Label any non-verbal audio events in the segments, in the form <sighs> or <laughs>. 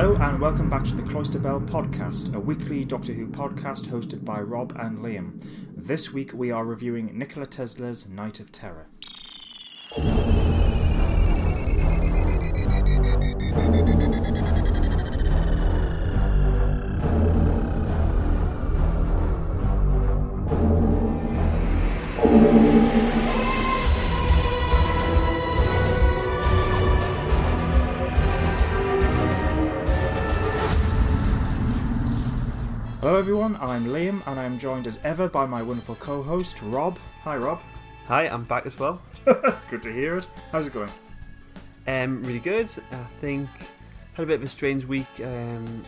Hello, and welcome back to the Cloister Bell podcast, a weekly Doctor Who podcast hosted by Rob and Liam. This week we are reviewing Nikola Tesla's Night of Terror. Everyone. I'm Liam, and I'm joined as ever by my wonderful co-host Rob. Hi, Rob. Hi, I'm back as well. <laughs> Good to hear it. How's it going? Um, really good. I think had a bit of a strange week. Um,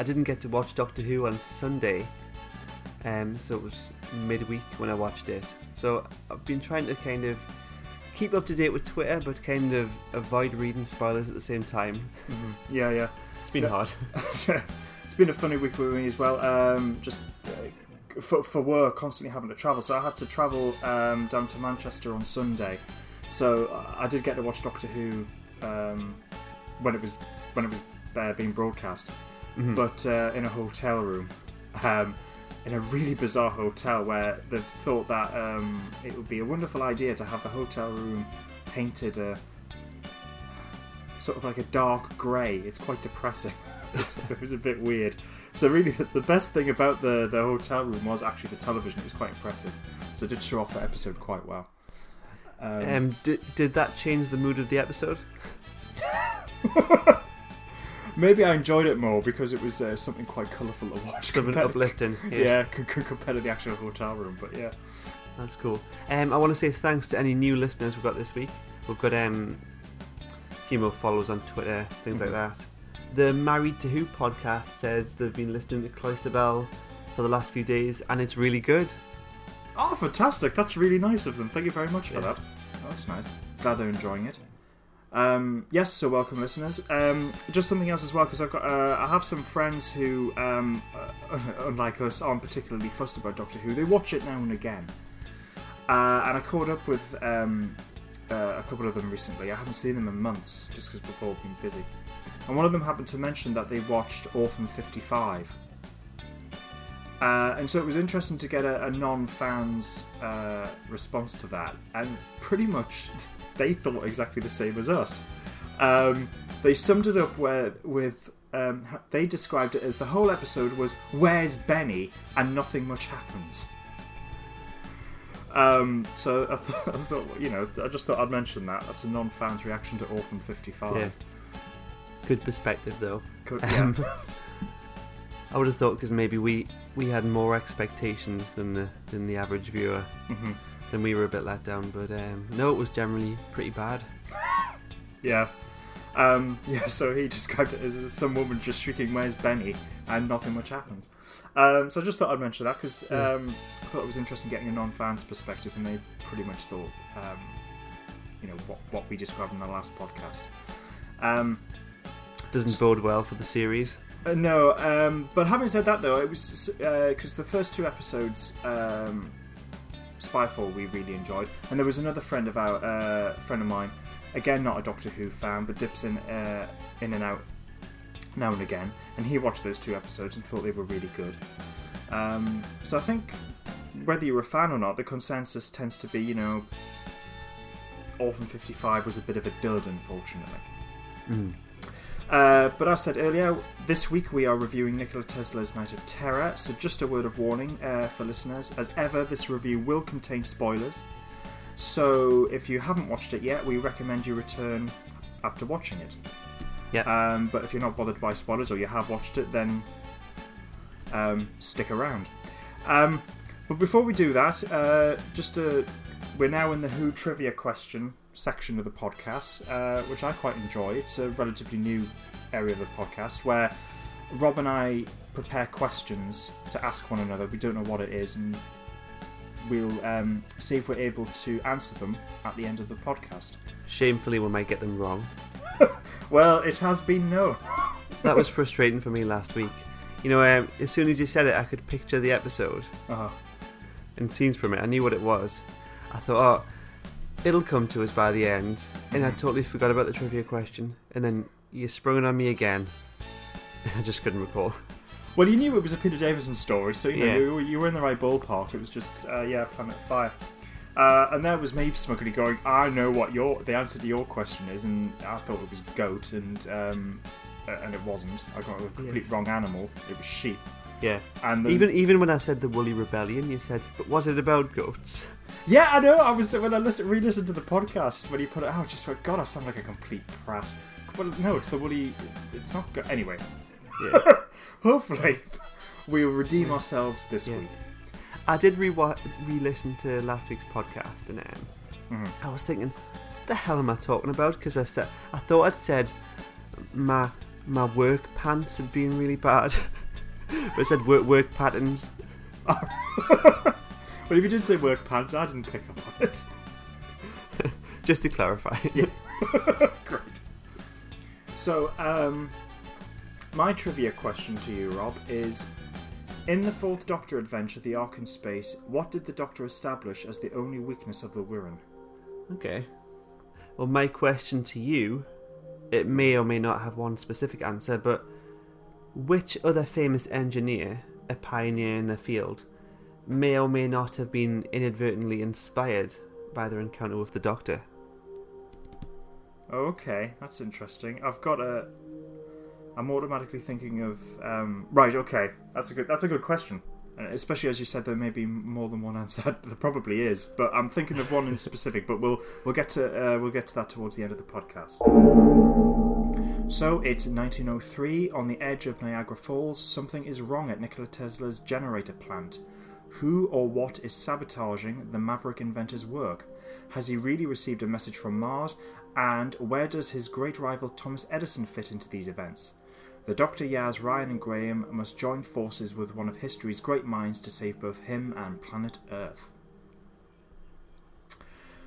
I didn't get to watch Doctor Who on Sunday, um, so it was midweek when I watched it. So I've been trying to kind of keep up to date with Twitter, but kind of avoid reading spoilers at the same time. Mm-hmm. Yeah, yeah. It's been Yeah. hard. <laughs> <laughs> been a funny week with me as well. Um, just uh, for, for work, constantly having to travel. So I had to travel um, down to Manchester on Sunday. So uh, I did get to watch Doctor Who um, when it was when it was uh, being broadcast, Mhm. but uh, in a hotel room. Um, in a really bizarre hotel where they've thought that um, it would be a wonderful idea to have the hotel room painted a sort of like a dark grey. It's quite depressing. <laughs> <laughs> it was a bit weird. So really, the, the best thing about the the hotel room was actually the television. It was quite impressive. So it did show off the episode quite well. Um, Um, did, did that change the mood of the episode? <laughs> maybe I enjoyed it more because it was uh, something quite colourful to watch. Something compared- uplifting. <laughs> Yeah, c- c- compared to the actual hotel room. But yeah, That's cool. Um, I want to say thanks to any new listeners we've got this week. We've got um, a few more followers on Twitter, things like that. The Married to Who podcast says they've been listening to Cloister Bell for the last few days, and it's really good. oh, fantastic! That's really nice of them. Thank you very much for Yeah. that. Oh, that's nice. Glad they're enjoying it. Um, yes, so welcome, listeners. Um, just something else as well, because I've got uh, I have some friends who, um, uh, <laughs> unlike us, aren't particularly fussed about Doctor Who. They watch it now and again, uh, and I caught up with um, uh, a couple of them recently. I haven't seen them in months, just because we've all been busy. And one of them happened to mention that they watched Orphan Fifty Five. Uh, and so it was interesting to get a, a non-fans uh, response to that, and pretty much <laughs> they thought exactly the same as us. Um, they summed it up where with um, they described it as the whole episode was "Where's Benny?" and nothing much happens. Um, so <laughs> I, I thought, you know, I just thought I'd mention that. That's a non-fans reaction to Orphan Fifty Five. Yeah. Good perspective, though. Could- Um. <laughs> I would have thought because maybe we, we had more expectations than the than the average viewer, Mhm. then we were a bit let down. But um, no, it was generally pretty bad. <laughs> Yeah. Um, yeah, so he <laughs> described it as some woman just shrieking, Where's Benny? and nothing much happens. Um, so I just thought I'd mention that because Yeah. um, I thought it was interesting getting a non fan's perspective, and they pretty much thought, um, you know, what, what we described in the last podcast. Doesn't bode well for the series. uh, no, um, but having said that, though, it was because the first two episodes, um, Spyfall, we really enjoyed, and there was another friend of our uh, friend of mine, again not a Doctor Who fan, but dips in uh, in and out now and again, and he watched those two episodes and thought they were really good. Um, so I think whether you're a fan or not, the consensus tends to be, you know, Orphan 55 was a bit of a dud, unfortunately. Mm. Uh, but as I said earlier, this week we are reviewing Nikola Tesla's Night of Terror, so just a word of warning uh, for listeners. As ever, this review will contain spoilers. So if you haven't watched it yet, we recommend you return after watching it. Yeah. Um, but if you're not bothered by spoilers or you have watched it, then um, stick around. Um, but before we do that, uh, just a, we're now in the Who trivia question section of the podcast, uh, which I quite enjoy. It's a relatively new area of the podcast where Rob and I prepare questions to ask one another. We don't know what it is, and we'll um, see if we're able to answer them at the end of the podcast. Shamefully, we might get them wrong. <laughs> Well, it has been known. <laughs> That was frustrating for me last week. You know, um, as soon as you said it, I could picture the episode Uh-huh. and scenes from it. I knew what it was. I thought, oh, it'll come to us by the end. And I totally forgot about the trivia question. And then you sprung it on me again. <laughs> I just couldn't recall. Well, you knew it was a Peter Davison story, so you know Yeah. you, were- you were in the right ballpark. It was just uh, yeah, Planet Fire. Uh, and there was me smugly going, I know what your the answer to your question is, and I thought it was goat, and um, and it wasn't. I got a complete Yes. wrong animal. It was sheep. Yeah. And the, Even even when I said the Woolly Rebellion, you said, "But was it about goats?" <laughs> yeah, I know. I was when I listen, re-listened to the podcast when he put it out. I just went, God, I sound like a complete prat. Well, no, it's the woolly. It's not. good. anyway, Yeah. <laughs> hopefully we'll redeem ourselves this Yeah. week. I did re re-listen to last week's podcast, and um, Mhm. I was thinking, "The hell am I talking about?" Because I said I thought I'd said my my work pants had been really bad, <laughs> but I said work work patterns. <laughs> Well, if you did say work pants, I didn't pick up on it. <laughs> Just to clarify. <laughs> Great. So, um, my trivia question to you, Rob, is in the Fourth Doctor adventure, The Ark in Space, what did the Doctor establish as the only weakness of the Wirrn? Okay. Well, my question to you, it may or may not have one specific answer, but which other famous engineer, a pioneer in the field, may or may not have been inadvertently inspired by their encounter with the Doctor? Okay, that's interesting. I've got a. I'm automatically thinking of. Um, right. Okay, that's a good. That's a good question. Especially as you said, there may be more than one answer. <laughs> there probably is, but I'm thinking of one in <laughs> specific. But we'll we'll get to uh, we'll get to that towards the end of the podcast. So it's 1903 on the edge of Niagara Falls. Something is wrong at Nikola Tesla's generator plant. Who or what is sabotaging the maverick inventor's work? Has he really received a message from Mars? And where does his great rival Thomas Edison fit into these events? The Dr. Yaz, Ryan, and Graham must join forces with one of history's great minds to save both him and planet Earth.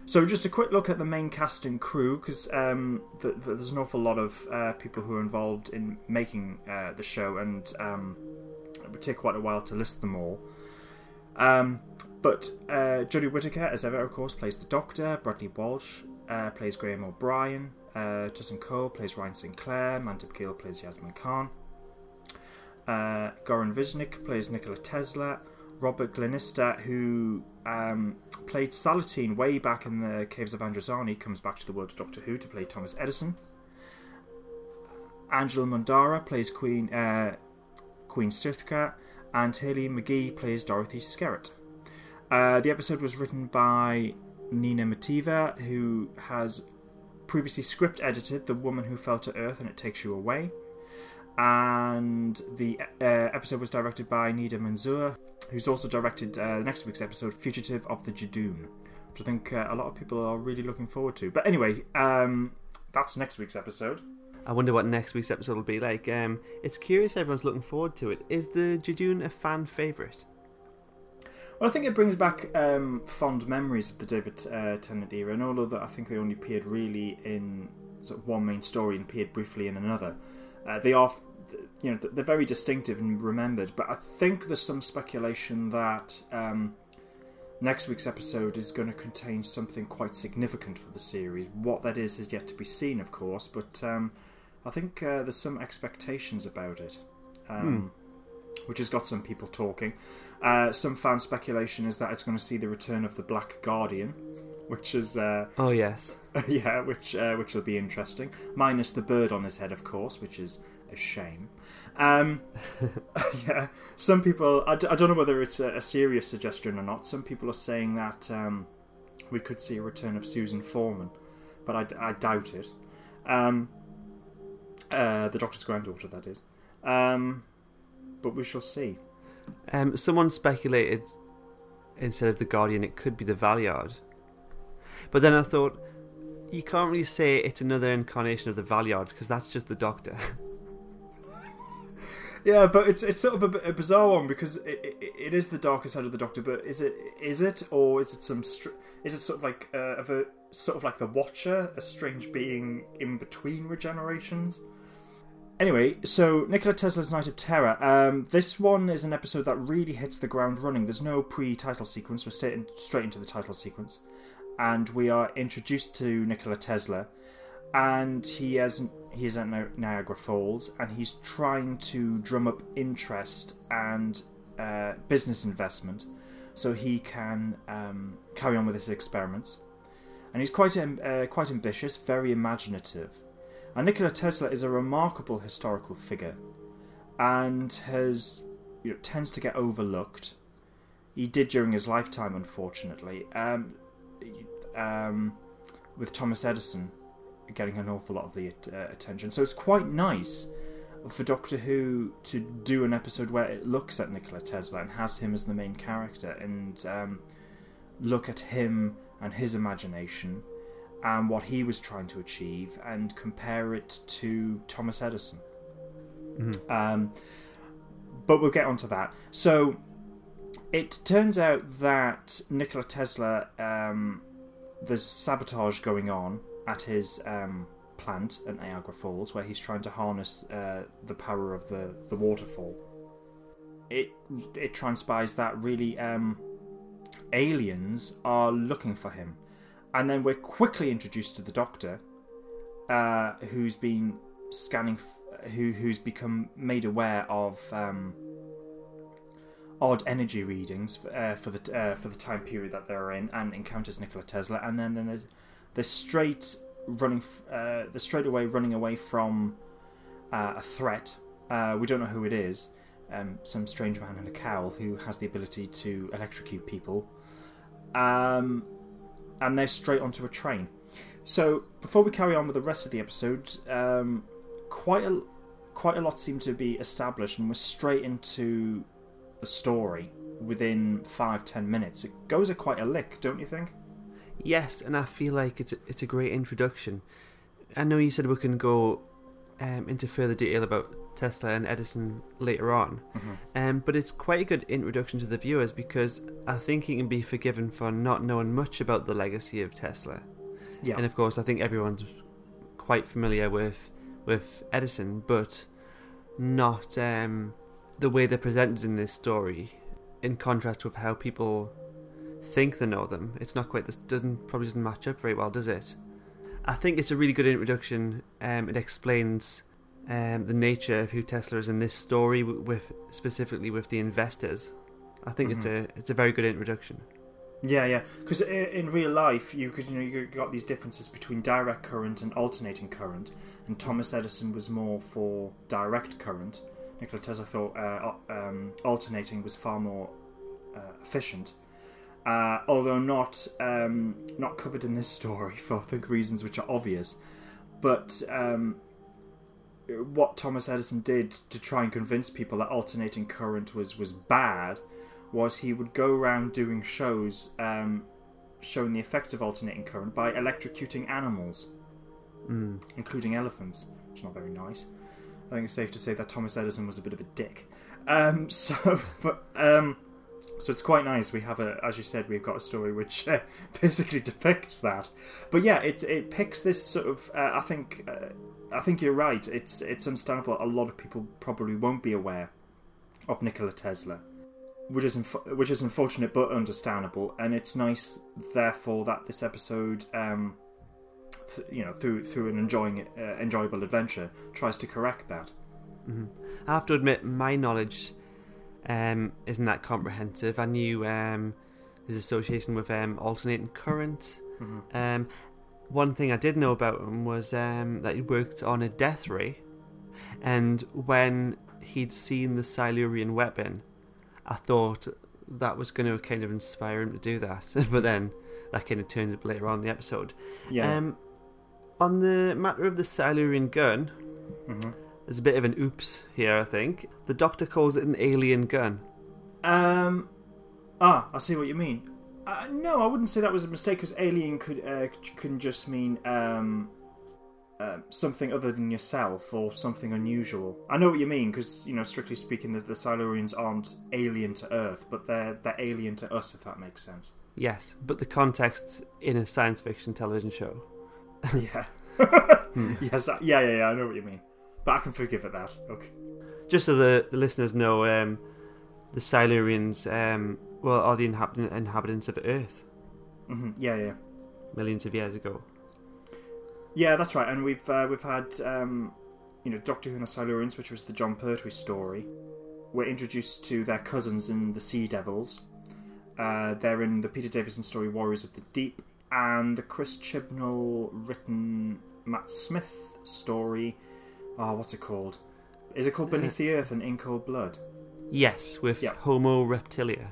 So, just a quick look at the main cast and crew, because um, th- th- there's an awful lot of uh, people who are involved in making uh, the show, and um, it would take quite a while to list them all. Um, but uh, Jodie Whittaker, as ever, of course, plays the Doctor. Bradley Walsh uh, plays Graham O'Brien. Uh, Tosin Cole plays Ryan Sinclair. Mandip Gill plays Yasmin Khan. Uh, Goran Visnjic plays Nikola Tesla. Robert Glenister, who um, played Salateen way back in the Caves of Androzani, comes back to the world of Doctor Who to play Thomas Edison. Angela Mundara plays Queen uh, Queen Skithra, and Haley McGee plays Dorothy Skerritt. Uh, the episode was written by Nina Métivier, who has previously script edited The Woman Who Fell to Earth and It Takes You Away. And the uh, episode was directed by Nida Manzoor, who's also directed uh, next week's episode, Fugitive of the Judoon, which I think uh, a lot of people are really looking forward to. But anyway, um, that's next week's episode. I wonder what next week's episode will be like. Um, it's curious everyone's looking forward to it. Is the Judoon a fan favourite? Well, I think it brings back um, fond memories of the David uh, Tennant era, and although that I think they only appeared really in sort of one main story and appeared briefly in another, uh, they are, you know, they're very distinctive and remembered. But I think there's some speculation that um, next week's episode is going to contain something quite significant for the series. What that is is yet to be seen, of course, but um, I think uh, there's some expectations about it. Um, which has got some people talking. Uh, some fan speculation is that it's going to see the return of the Black Guardian, which is uh, <laughs> Oh yes. <laughs> yeah, which uh, which will be interesting. Minus the bird on his head, of course, which is a shame. Um, <laughs> yeah, some people. I, d- I don't know whether it's a, a serious suggestion or not. Some people are saying that um, we could see a return of Susan Foreman, but I, d- I doubt it. Um, uh, the Doctor's granddaughter, that is. Um, but we shall see. Um, someone speculated instead of the Guardian, it could be the Valeyard. But then I thought, you can't really say it's another incarnation of the Valeyard because that's just the Doctor. <laughs> Yeah, but it's it's sort of a, a bizarre one because it, it, it is the darker side of the Doctor. But is it is it or is it some str- is it sort of like uh, of a sort of like the Watcher, a strange being in between regenerations? Anyway, so Nikola Tesla's Night of Terror. Um, this one is an episode that really hits the ground running. There's no pre-title sequence. We're straight, in, straight into the title sequence, and we are introduced to Nikola Tesla. and he has he's at Niagara Falls, and he's trying to drum up interest and uh, business investment, so he can um, carry on with his experiments. And he's quite uh, quite ambitious, very imaginative. And Nikola Tesla is a remarkable historical figure, and has you know, tends to get overlooked. He did during his lifetime, unfortunately. Um, um, with Thomas Edison getting an awful lot of the uh, attention. So it's quite nice for Doctor Who to do an episode where it looks at Nikola Tesla and has him as the main character and um, look at him and his imagination and what he was trying to achieve and compare it to Thomas Edison. Mhm. Um, but we'll get onto that. So it turns out that Nikola Tesla, um, there's sabotage going on at his um, plant at Niagara Falls, where he's trying to harness uh, the power of the, the waterfall. It it transpires that really um, aliens are looking for him, and then we're quickly introduced to the Doctor, uh, who's been scanning, f- who who's become made aware of. Um, odd energy readings uh, for the uh, for the time period that they're in, and encounters Nikola Tesla, and then, then there's the straight running, uh, the straight away running away from uh, a threat. Uh, we don't know who it is. Um, some strange man in a cowl who has the ability to electrocute people, um, and they're straight onto a train. So before we carry on with the rest of the episode, um, quite a quite a lot seem to be established, and we're straight into the story within five ten minutes. It goes at quite a lick, don't you think? Yes, and I feel like it's a, it's a great introduction. I know you said we can go um, into further detail about Tesla and Edison later on, um, but it's quite a good introduction to the viewers because I think he can be forgiven for not knowing much about the legacy of Tesla. Yeah. And of course, I think everyone's quite familiar with with Edison, but not um, the way they're presented in this story. In contrast with how people think they know them, it's not quite. This doesn't probably doesn't match up very well, does it? I think it's a really good introduction. Um, it explains um, the nature of who Tesla is in this story, with specifically with the investors. I think it's a it's a very good introduction. Yeah, yeah. Because in real life, you could you know you got these differences between direct current and alternating current, and Thomas Edison was more for direct current. Nikola Tesla thought uh, um, alternating was far more uh, efficient, uh, although not um, not covered in this story <laughs> for I think reasons which are obvious. But um, what Thomas Edison did to try and convince people that alternating current was was bad was he would go around doing shows um, showing the effects of alternating current by electrocuting animals, Mm. including elephants, which is not very nice. I think it's safe to say that Thomas Edison was a bit of a dick. Um, <laughs> so, but um, so it's quite nice. We have a, as you said, we've got a story which uh, <laughs> basically depicts that. But yeah, it it picks this sort of. Uh, I think uh, I think you're right. It's it's understandable. A lot of people probably won't be aware of Nikola Tesla which is unf- which is unfortunate but understandable, and it's nice, therefore, that this episode, um, th- you know, through through an enjoying uh, enjoyable adventure, tries to correct that. hmm I have to admit, my knowledge um, isn't that comprehensive. I knew um, his association with um, alternating current. Mhm. Um, one thing I did know about him was um, that he worked on a death ray, and when he'd seen the Silurian weapon, I thought that was going to kind of inspire him to do that. <laughs> but then that kind of turned up later on in the episode. Yeah. Um, on the matter of the Silurian gun, hmm there's a bit of an oops here, I think. The doctor calls it an alien gun. Um. Ah, I see what you mean. Uh, no, I wouldn't say that was a mistake because alien could uh, can just mean um, uh, something other than yourself or something unusual. I know what you mean because you know, strictly speaking, the, the Silurians aren't alien to Earth, but they're they're alien to us, if that makes sense. Yes, but the context in a science fiction television show. <laughs> Yeah. <laughs> <laughs> yes. I- Yeah, yeah, yeah. I know what you mean, but I can forgive it that. Okay. Just so the, the listeners know, um, the Silurians, um, well, are the inhabit- inhabitants of Earth hmm Yeah, yeah. millions of years ago. Yeah, that's right. And we've uh, we've had um, you know Doctor Who and the Silurians, which was the Jon Pertwee story. We're introduced to their cousins in the Sea Devils. Uh, they're in the Peter Davison story Warriors of the Deep and the Chris Chibnall written Matt Smith story. Oh, what's it called? Is it called Beneath the Earth and In Cold Blood? Yes, with Yeah. Homo reptilia.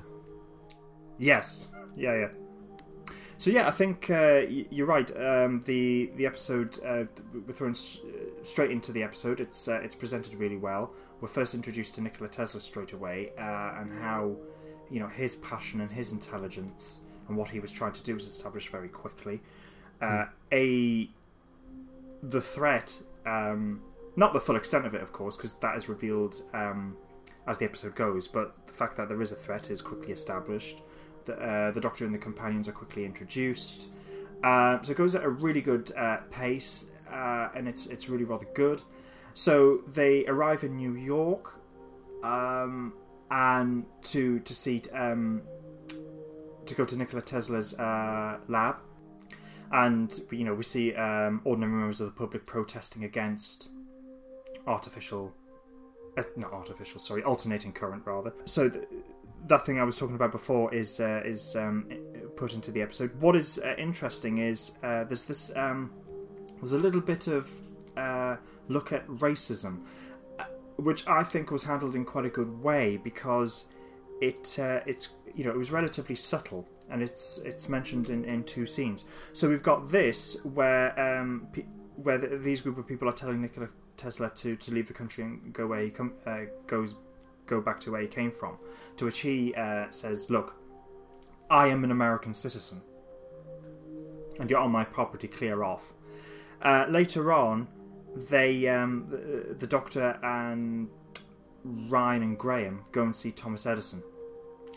Yes. Yeah, yeah. So yeah, I think uh, you're right. Um, the the episode uh, we're thrown s- uh, straight into the episode. It's uh, it's presented really well. We're first introduced to Nikola Tesla straight away, uh, and how you know his passion and his intelligence and what he was trying to do was established very quickly. Uh, a the threat, um, not the full extent of it, of course, because that is revealed um, as the episode goes. But the fact that there is a threat is quickly established. The, uh, the Doctor and the companions are quickly introduced. Uh, so it goes at a really good uh, pace, uh, and it's it's really rather good. So they arrive in New York, um, and to to see um, to go to Nikola Tesla's uh, lab, and you know we see um, ordinary members of the public protesting against artificial, uh, not artificial, sorry, alternating current rather. So. Th- that thing I was talking about before is uh, is um, put into the episode. What is uh, interesting is uh, there's this um, there's a little bit of uh, look at racism, uh, which I think was handled in quite a good way because it uh, it's you know it was relatively subtle and it's it's mentioned in, in two scenes. So we've got this where um, where the, these group of people are telling Nikola Tesla to, to leave the country and go where he come, uh, goes go back to where he came from. To which he uh, says, "Look, I am an American citizen, and you're on my property. Clear off." Uh, later on, they um, the, the Doctor and Ryan and Graham go and see Thomas Edison.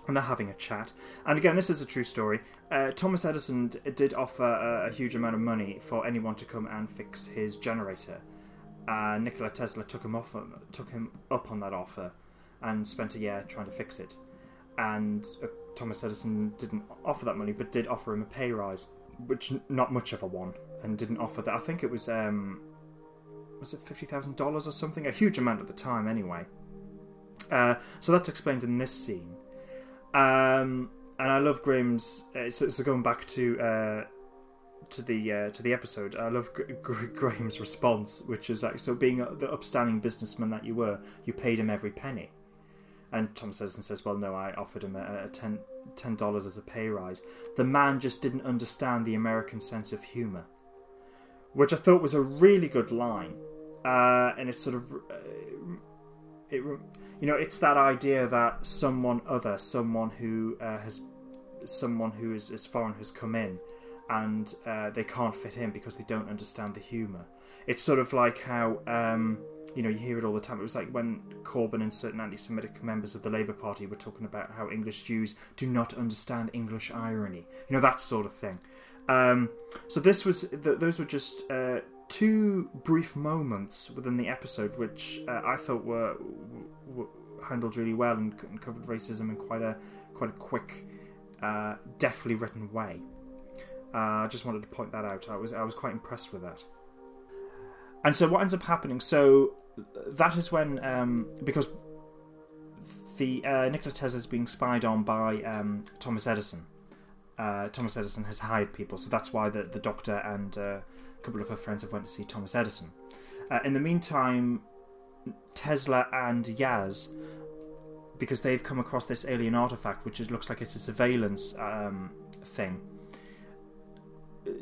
And they're having a chat. And again, this is a true story. Uh, Thomas Edison d- did offer a, a huge amount of money for anyone to come and fix his generator. Uh, Nikola Tesla took him off, took him up on that offer, and spent a year trying to fix it. And uh, Thomas Edison didn't offer that money, but did offer him a pay rise, which n- not much of a one, and didn't offer that. I think it was um, was it fifty thousand dollars or something, a huge amount at the time, anyway. Uh, so that's explained in this scene. Um, and I love Graham's. Uh, so, so going back to uh, to the uh, to the episode, I love Gr- Gr- <laughs> Graham's response, which is like, so being the upstanding businessman that you were, you paid him every penny. And Thomas Edison says, "Well, no, I offered him a, a ten ten dollars as a pay rise. The man just didn't understand the American sense of humor." Which I thought was a really good line, uh, and it's sort of uh, it, you know, it's that idea that someone other, someone who uh, has, someone who is, is foreign has come in, and uh, they can't fit in because they don't understand the humour. It's sort of like how um, you know you hear it all the time. It was like when Corbyn and certain anti-Semitic members of the Labour Party were talking about how English Jews do not understand English irony. You know that sort of thing. Um, so this was th- those were just uh, two brief moments within the episode, which uh, I thought were, were handled really well and, and covered racism in quite a quite a quick, uh, deftly written way. Uh, I just wanted to point that out. I was I was quite impressed with that. And so what ends up happening? So that is when um, because the uh, Nikola Tesla is being spied on by um, Thomas Edison. Uh, Thomas Edison has hired people, so that's why the, the Doctor and uh, couple of her friends have went to see Thomas Edison. Uh, in the meantime, Tesla and Yaz, because they've come across this alien artifact, which is, looks like it's a surveillance um, thing,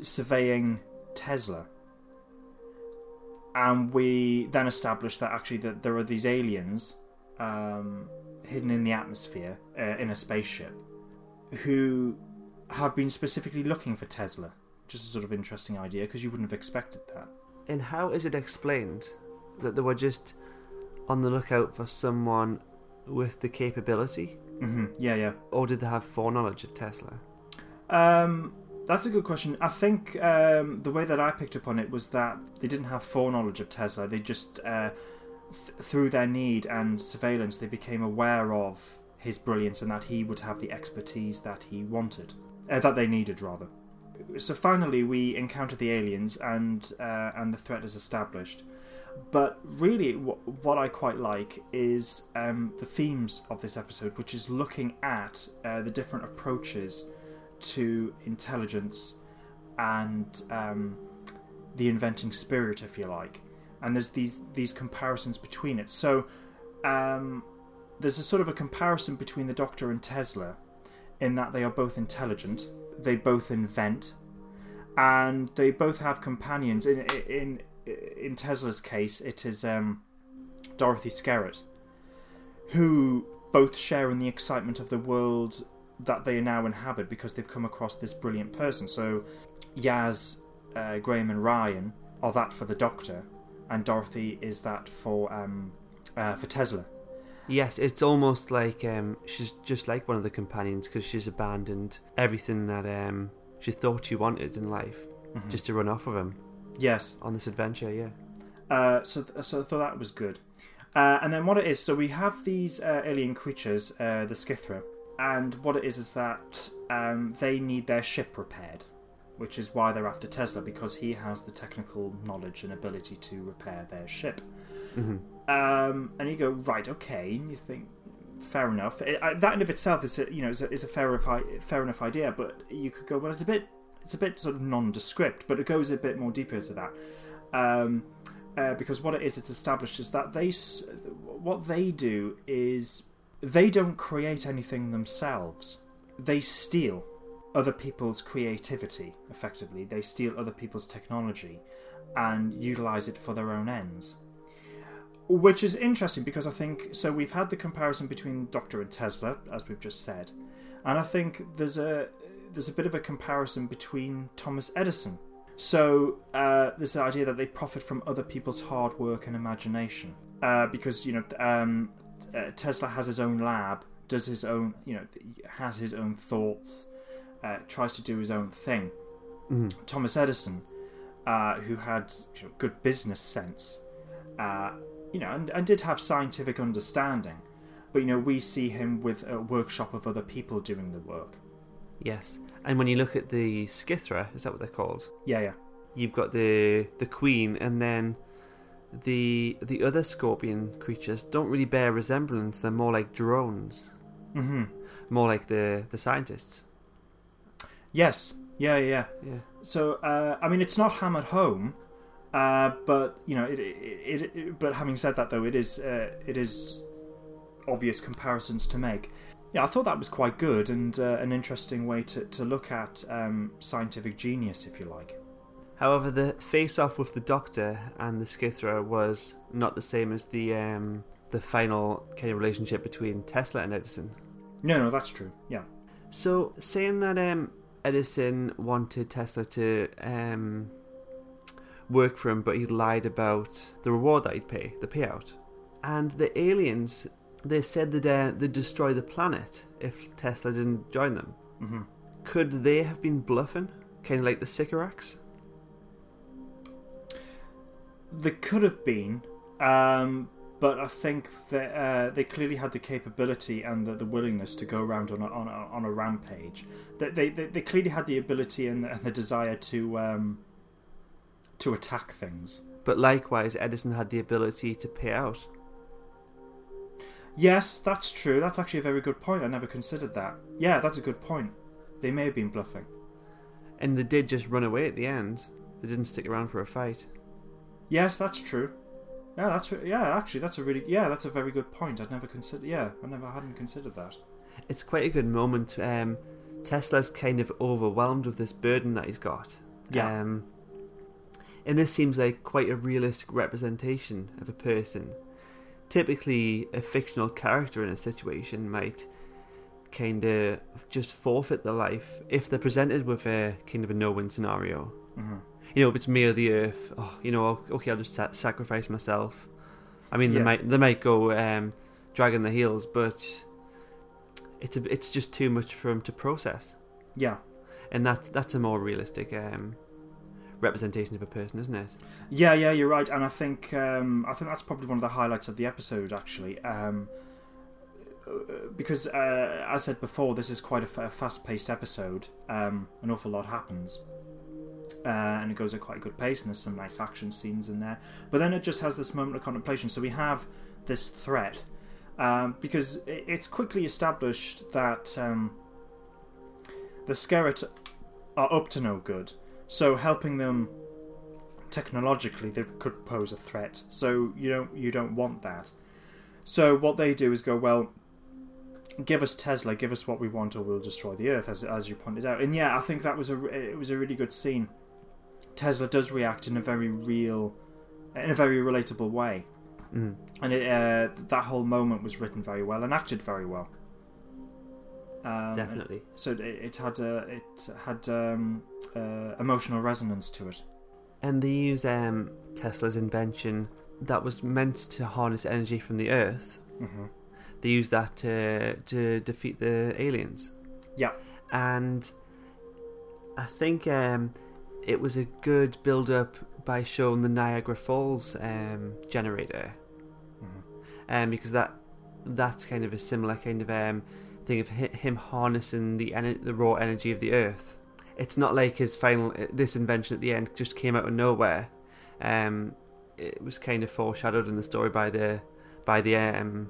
surveying Tesla. And we then establish that actually that there are these aliens um, hidden in the atmosphere uh, in a spaceship who have been specifically looking for Tesla. Just a sort of interesting idea because you wouldn't have expected that. And how is it explained that they were just on the lookout for someone with the capability? hmm Yeah, yeah. Or did they have foreknowledge of Tesla? Um, that's a good question. I think um, the way that I picked up on it was that they didn't have foreknowledge of Tesla. They just, uh, th- through their need and surveillance, they became aware of his brilliance and that he would have the expertise that he wanted, uh, that they needed, rather. So finally we encounter the aliens and uh, and the threat is established. But really, what I quite like is um, the themes of this episode, which is looking at uh, the different approaches to intelligence and um, the inventing spirit, if you like. And there's these these comparisons between it. So um, there's a sort of a comparison between the Doctor and Tesla, in that they are both intelligent, they both invent, and they both have companions. In in in Tesla's case, it is um, Dorothy Skerritt, who both share in the excitement of the world that they now inhabit because they've come across this brilliant person. So Yaz, uh, Graham, and Ryan are that for the Doctor, and Dorothy is that for um, uh, for Tesla. Yes, it's almost like um, she's just like one of the companions because she's abandoned everything that um, she thought she wanted in life Mhm. just to run off of him Yes. on this adventure. Yeah. Uh, so, so I thought that was good. Uh, and then what it is, so we have these uh, alien creatures, uh, the Skithra, and what it is is that um, they need their ship repaired, which is why they're after Tesla because he has the technical knowledge and ability to repair their ship. Hmm Um, and you go right, okay. And you think fair enough. It, I, that in of itself is a, you know is a, is a fair fair enough idea. But you could go well. It's a bit it's a bit sort of nondescript, but it goes a bit more deeper into that. Um, uh, because what it is, it's established is that they what they do is they don't create anything themselves. They steal other people's creativity. Effectively, they steal other people's technology and utilize it for their own ends which is interesting because I think so. We've had the comparison between Doctor and Tesla, as we've just said, and I think there's a there's a bit of a comparison between Thomas Edison. So uh, there's the idea that they profit from other people's hard work and imagination, uh, because you know um, uh, Tesla has his own lab, does his own you know has his own thoughts, uh, tries to do his own thing. hmm Thomas Edison, uh, who had you know, good business sense, uh, you know, and, and did have scientific understanding, but you know, we see him with a workshop of other people doing the work. Yes, and when you look at the Skithra, is that what they're called? Yeah, yeah, You've got the the queen, and then the the other scorpion creatures don't really bear resemblance. They're more like drones, hmm more like the the scientists. yes, yeah, yeah. yeah. Yeah. So, uh, I mean, it's not hammered home, uh, but you know, it, it, it, it- But having said that, though, it is uh, it is obvious comparisons to make. Yeah, I thought that was quite good and uh, an interesting way to, to look at um, scientific genius, if you like. However, the face-off with the Doctor and the Skithra was not the same as the um, the final kind of relationship between Tesla and Edison. No, no, that's true. Yeah. So, saying that um, Edison wanted Tesla to um, work for him, but he lied about the reward that he'd pay, the payout, and the aliens, they said that uh, they'd destroy the planet if Tesla didn't join them. hmm Could they have been bluffing, kind of like the Sycorax? There could have been, um, but I think that uh, they clearly had the capability and the, the willingness to go around on a, on a, on a rampage. That they, they they clearly had the ability and the, and the desire to um, to attack things. But likewise, Edison had the ability to pay out. Yes, that's true. That's actually a very good point. I never considered that. Yeah, that's a good point. They may have been bluffing. And they did just run away at the end. They didn't stick around for a fight. Yes, that's true. Yeah, that's yeah. Actually, that's a really yeah. That's a very good point. I'd never considered. Yeah, I never hadn't considered that. It's quite a good moment. Um, Tesla's kind of overwhelmed with this burden that he's got. Yeah. Um, and this seems like quite a realistic representation of a person. Typically, a fictional character in a situation might kind of just forfeit their life if they're presented with a kind of a no-win scenario. hmm You know, if it's me or the earth, oh, you know, okay, I'll just sa- sacrifice myself. I mean, they Yeah. might they might go um, dragging their heels, but it's a, it's just too much for them to process, Yeah. and that's that's a more realistic um, representation of a person, isn't it? Yeah, yeah, you're right, and I think um, I think that's probably one of the highlights of the episode. Actually, um, because uh, as I said before, this is quite a, f- a fast-paced episode. Um, an awful lot happens, uh, and it goes at quite a good pace, and there's some nice action scenes in there. But then it just has this moment of contemplation. So we have this threat um, because it, it's quickly established that um, the Skerrit are up to no good. So helping them technologically, they could pose a threat. So you don't you don't want that. So what they do is go well. Give us Tesla, give us what we want, or we'll destroy the Earth, as as you pointed out. And yeah, I think that was a it was a really good scene. Tesla does react in a very real, in a very relatable way, Mm. and it, uh, that whole moment was written very well and acted very well. Um, Definitely. So it, it had a, it had um, uh, emotional resonance to it. And they use um, Tesla's invention that was meant to harness energy from the Earth. Mm-hmm. They use that to to defeat the aliens. Yeah. And I think um, it was a good build up by showing the Niagara Falls um, generator. Mhm. um, because that that's kind of a similar kind of um, thing of him harnessing the ener- the raw energy of the earth. It's not like his final this invention at the end just came out of nowhere. Um, it was kind of foreshadowed in the story by the by the um,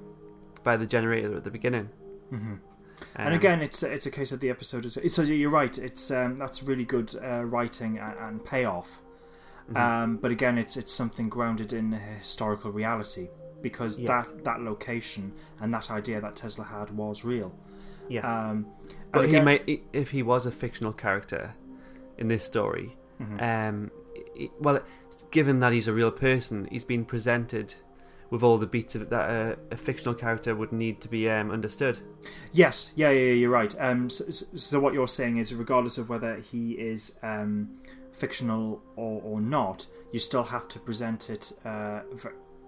by the generator at the beginning. Mm-hmm. Um, and again, it's it's a case of the episode is so you're right. It's um, that's really good uh, writing and, and payoff. mhm. Um, but again, it's it's something grounded in historical reality because Yes. that that location and that idea that Tesla had was real. yeah. Um, but and he again- might if he was a fictional character in this story. Mhm. um, well, given that he's a real person, he's been presented with all the beats of it that a, a fictional character would need to be um, understood. Yes, yeah, yeah, yeah, you're right. Um, so, so- what you're saying is, regardless of whether he is um, fictional or, or not, you still have to present it uh,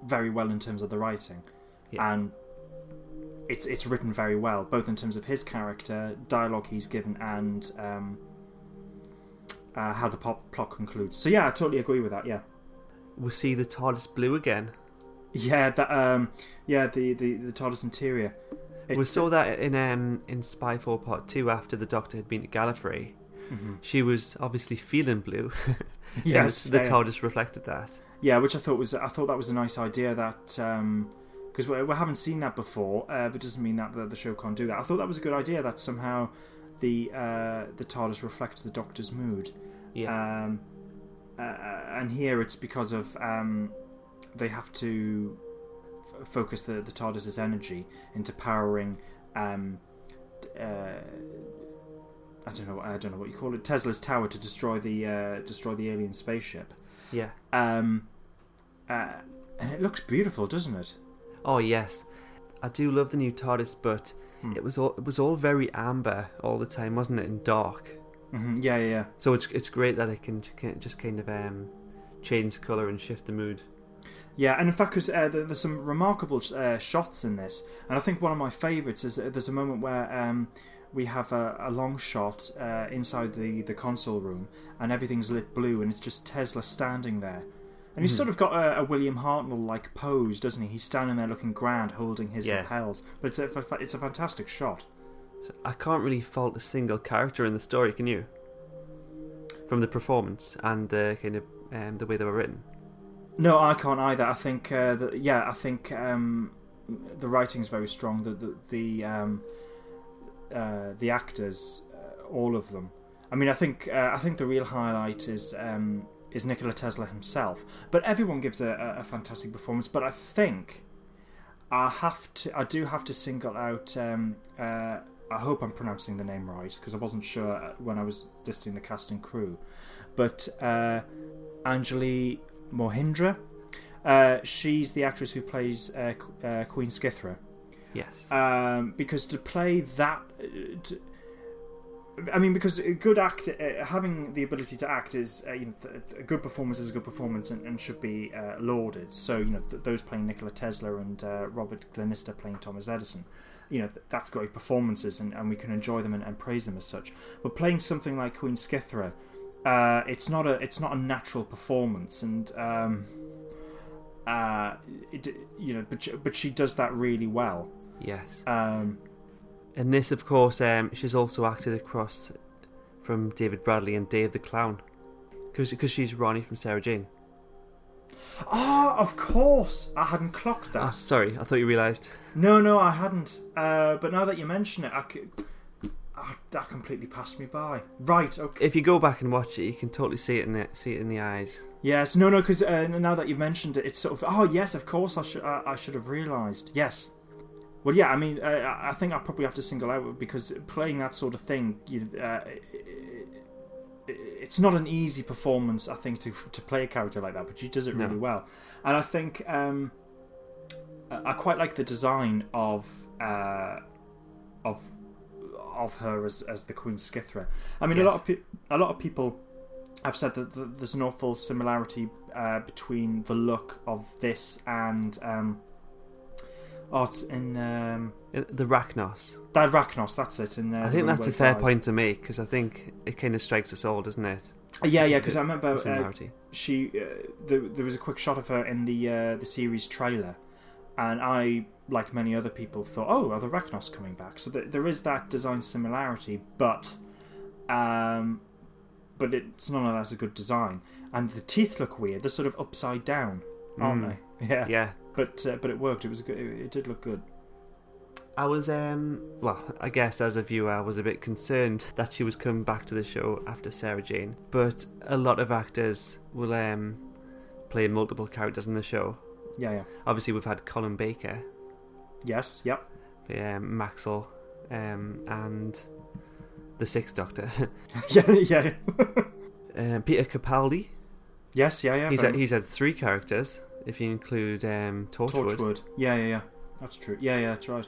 very well in terms of the writing, Yeah. and it's it's written very well, both in terms of his character, dialogue he's given, and um, uh, how the pop, plot concludes. So yeah, I totally agree with that. Yeah, We see the TARDIS blue again. yeah, that um, yeah, the the the TARDIS interior. we saw that in um, in Spyfall Part Two after the Doctor had been to Gallifrey. Mhm. She was obviously feeling blue. <laughs> Yes, the yeah. TARDIS reflected that. Yeah, which I thought was I thought that was a nice idea that because we, we haven't seen that before, uh, but doesn't mean that the, the show can't do that. I thought that was a good idea that somehow the uh, the TARDIS reflects the Doctor's mood. Yeah, Um, uh, and here it's because of um, they have to f- focus the the TARDIS's energy into powering. Um, uh, I don't know. I don't know what you call it. Tesla's tower to destroy the uh, destroy the alien spaceship. Yeah. Um, uh, and it looks beautiful, doesn't it? Oh yes, I do love the new TARDIS, but Hmm. it was all it was all very amber all the time, wasn't it? And dark. hmm Yeah, yeah, yeah. So it's it's great that it can, can just kind of um, change color and shift the mood. Yeah, and in fact, because uh, there, there's some remarkable uh, shots in this, and I think one of my favourites is there's a moment where um, we have a, a long shot uh, inside the, the console room, and everything's lit blue, and it's just Tesla standing there. And he's Mhm. sort of got a, a William Hartnell like pose, doesn't he? He's standing there looking grand, holding his Yeah. lapels. But it's a, it's a fantastic shot. So I can't really fault a single character in the story, can you? From the performance and the kind of um, the way they were written. No, I can't either. I think, uh, that, yeah, I think um, the writing's very strong. The the the, um, uh, the actors, uh, all of them. I mean, I think uh, I think the real highlight is um, is Nikola Tesla himself. But everyone gives a, a, fantastic performance. But I think I have to, I do have to single out. Um, uh, I hope I'm pronouncing the name right because I wasn't sure when I was listing the cast and crew. But uh, Anjali Mohindra. Uh, she's the actress who plays uh, Queen Skithra. Yes. Um, because to play that, uh, to, I mean, because a good act, uh, having the ability to act is uh, you know, th- a good performance is a good performance and, and should be uh, lauded. So you know, th- those playing Nikola Tesla and uh, Robert Glenister playing Thomas Edison, you know, th- that's great performances and, and we can enjoy them and, and praise them as such. But playing something like Queen Skithra, uh, it's not a it's not a natural performance and. Um, it, you know, but she, but she does that really well. Yes. Um, And this, of course, um, she's also acted across from David Bradley and Dave the Clown. Because she's Rani from Sarah Jane. oh, of course, I hadn't clocked that. sorry, I thought you realised. No, no, I hadn't. Uh, but now that you mention it, I ah, that completely passed me by. Right. Okay. If you go back and watch it, you can totally see it in the see it in the eyes. Yes. No, no. Because uh, now that you've mentioned it, it's sort of. Oh, yes. Of course, I should. I, I should have realised. Yes. Well, yeah. I mean, uh, I think I probably have to single out because playing that sort of thing, you, uh, it's not an easy performance. I think to to play a character like that, but she does it No. really well. And I think um, I quite like the design of uh, of of her as as the Queen Skithra. I mean, a lot of pe- a lot of people have said that th- there's an awful similarity uh, between the look of this and um, oh, it's in um, Uh, The Racnoss. Dyrachnos. That's it. In uh, I think that's a fair point to make because I think it kind of strikes us all, doesn't it? Yeah, yeah. Because I remember uh, she uh, there, there was a quick shot of her in the uh, the series trailer, and I, like many other people, thought, "Oh, are the Racnoss coming back?" So th- there is that design similarity, but um, but it's nonetheless a good design. And the teeth look weird; they're sort of upside down, aren't Mm. they? <laughs> Yeah. yeah. But uh, but it worked. It was good. It, it did look good. I was, um, well, I guess as a viewer, I was a bit concerned that she was coming back to the show after Sarah Jane. But a lot of actors will um, play multiple characters in the show. Yeah, yeah. Obviously, we've had Colin Baker, Yes. Yep. um, Maxil, um, and the Sixth Doctor. <laughs> <laughs> yeah. Yeah. um, Peter Capaldi. yes. Yeah. Yeah. he's had, he's had three characters if you include um, Torchwood. Torchwood. Yeah. Yeah. Yeah. That's true. Yeah. Yeah. That's right.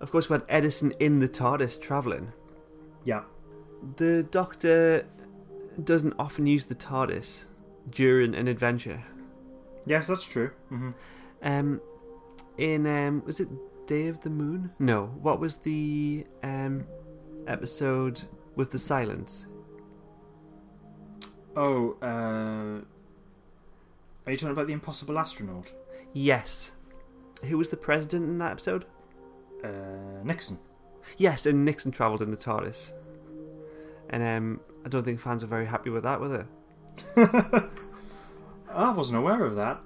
Of course, we had Edison in the TARDIS traveling. Yeah. The Doctor doesn't often use the TARDIS during an adventure. Yes, that's true. hmm Um, in um, was it Day of the Moon? No. What was the um episode with the silence? Oh, uh, are you talking about the Impossible Astronaut? Yes. Who was the president in that episode? Uh, Nixon. Yes, and Nixon travelled in the TARDIS. And um, I don't think fans were very happy with that, were they? <laughs> I wasn't aware of that.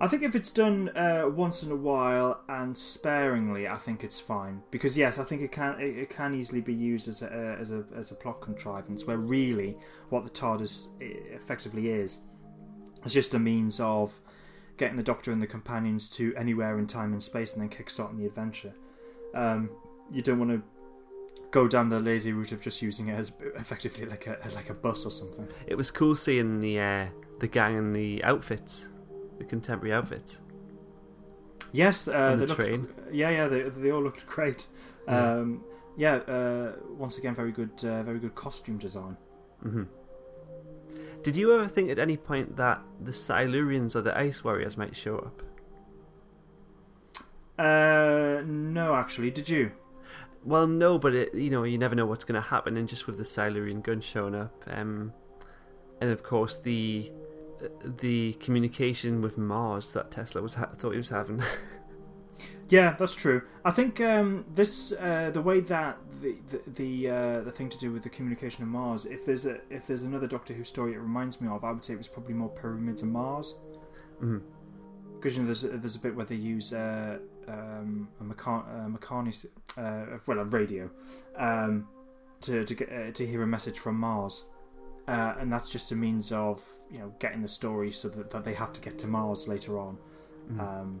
I think if it's done uh, once in a while and sparingly, I think it's fine. Because yes, I think it can it, it can easily be used as a uh, as a as a plot contrivance, where really what the TARDIS uh, effectively is is just a means of getting the Doctor and the companions to anywhere in time and space, and then kickstarting the adventure. Um, you don't want to go down the lazy route of just using it as effectively like a like a bus or something. It was cool seeing the uh, the gang in the outfits, the contemporary outfits. Yes, uh, the looked, train. Yeah, yeah, they, they all looked great. Yeah. Um, yeah, uh, once again, very good, uh, very good costume design. hmm Did you ever think at any point that the Silurians or the Ice Warriors might show up? Uh, no, actually, did you? Well, no, but it, you know you never know what's going to happen, and just with the Silurian gun showing up, um, and of course the the communication with Mars that Tesla was ha- thought he was having. <laughs> Yeah, that's true. I think um, this uh, the way that the the the, uh, the thing to do with the communication of Mars. If there's a if there's another Doctor Who story it reminds me of, I would say it was probably more Pyramids of Mars. Because you know, there's a, there's a bit where they use uh, um, a Mecha- uh, uh, well, a radio, um, to to get uh, to hear a message from Mars, uh, and that's just a means of you know getting the story so that, that they have to get to Mars later on. Mhm. Um,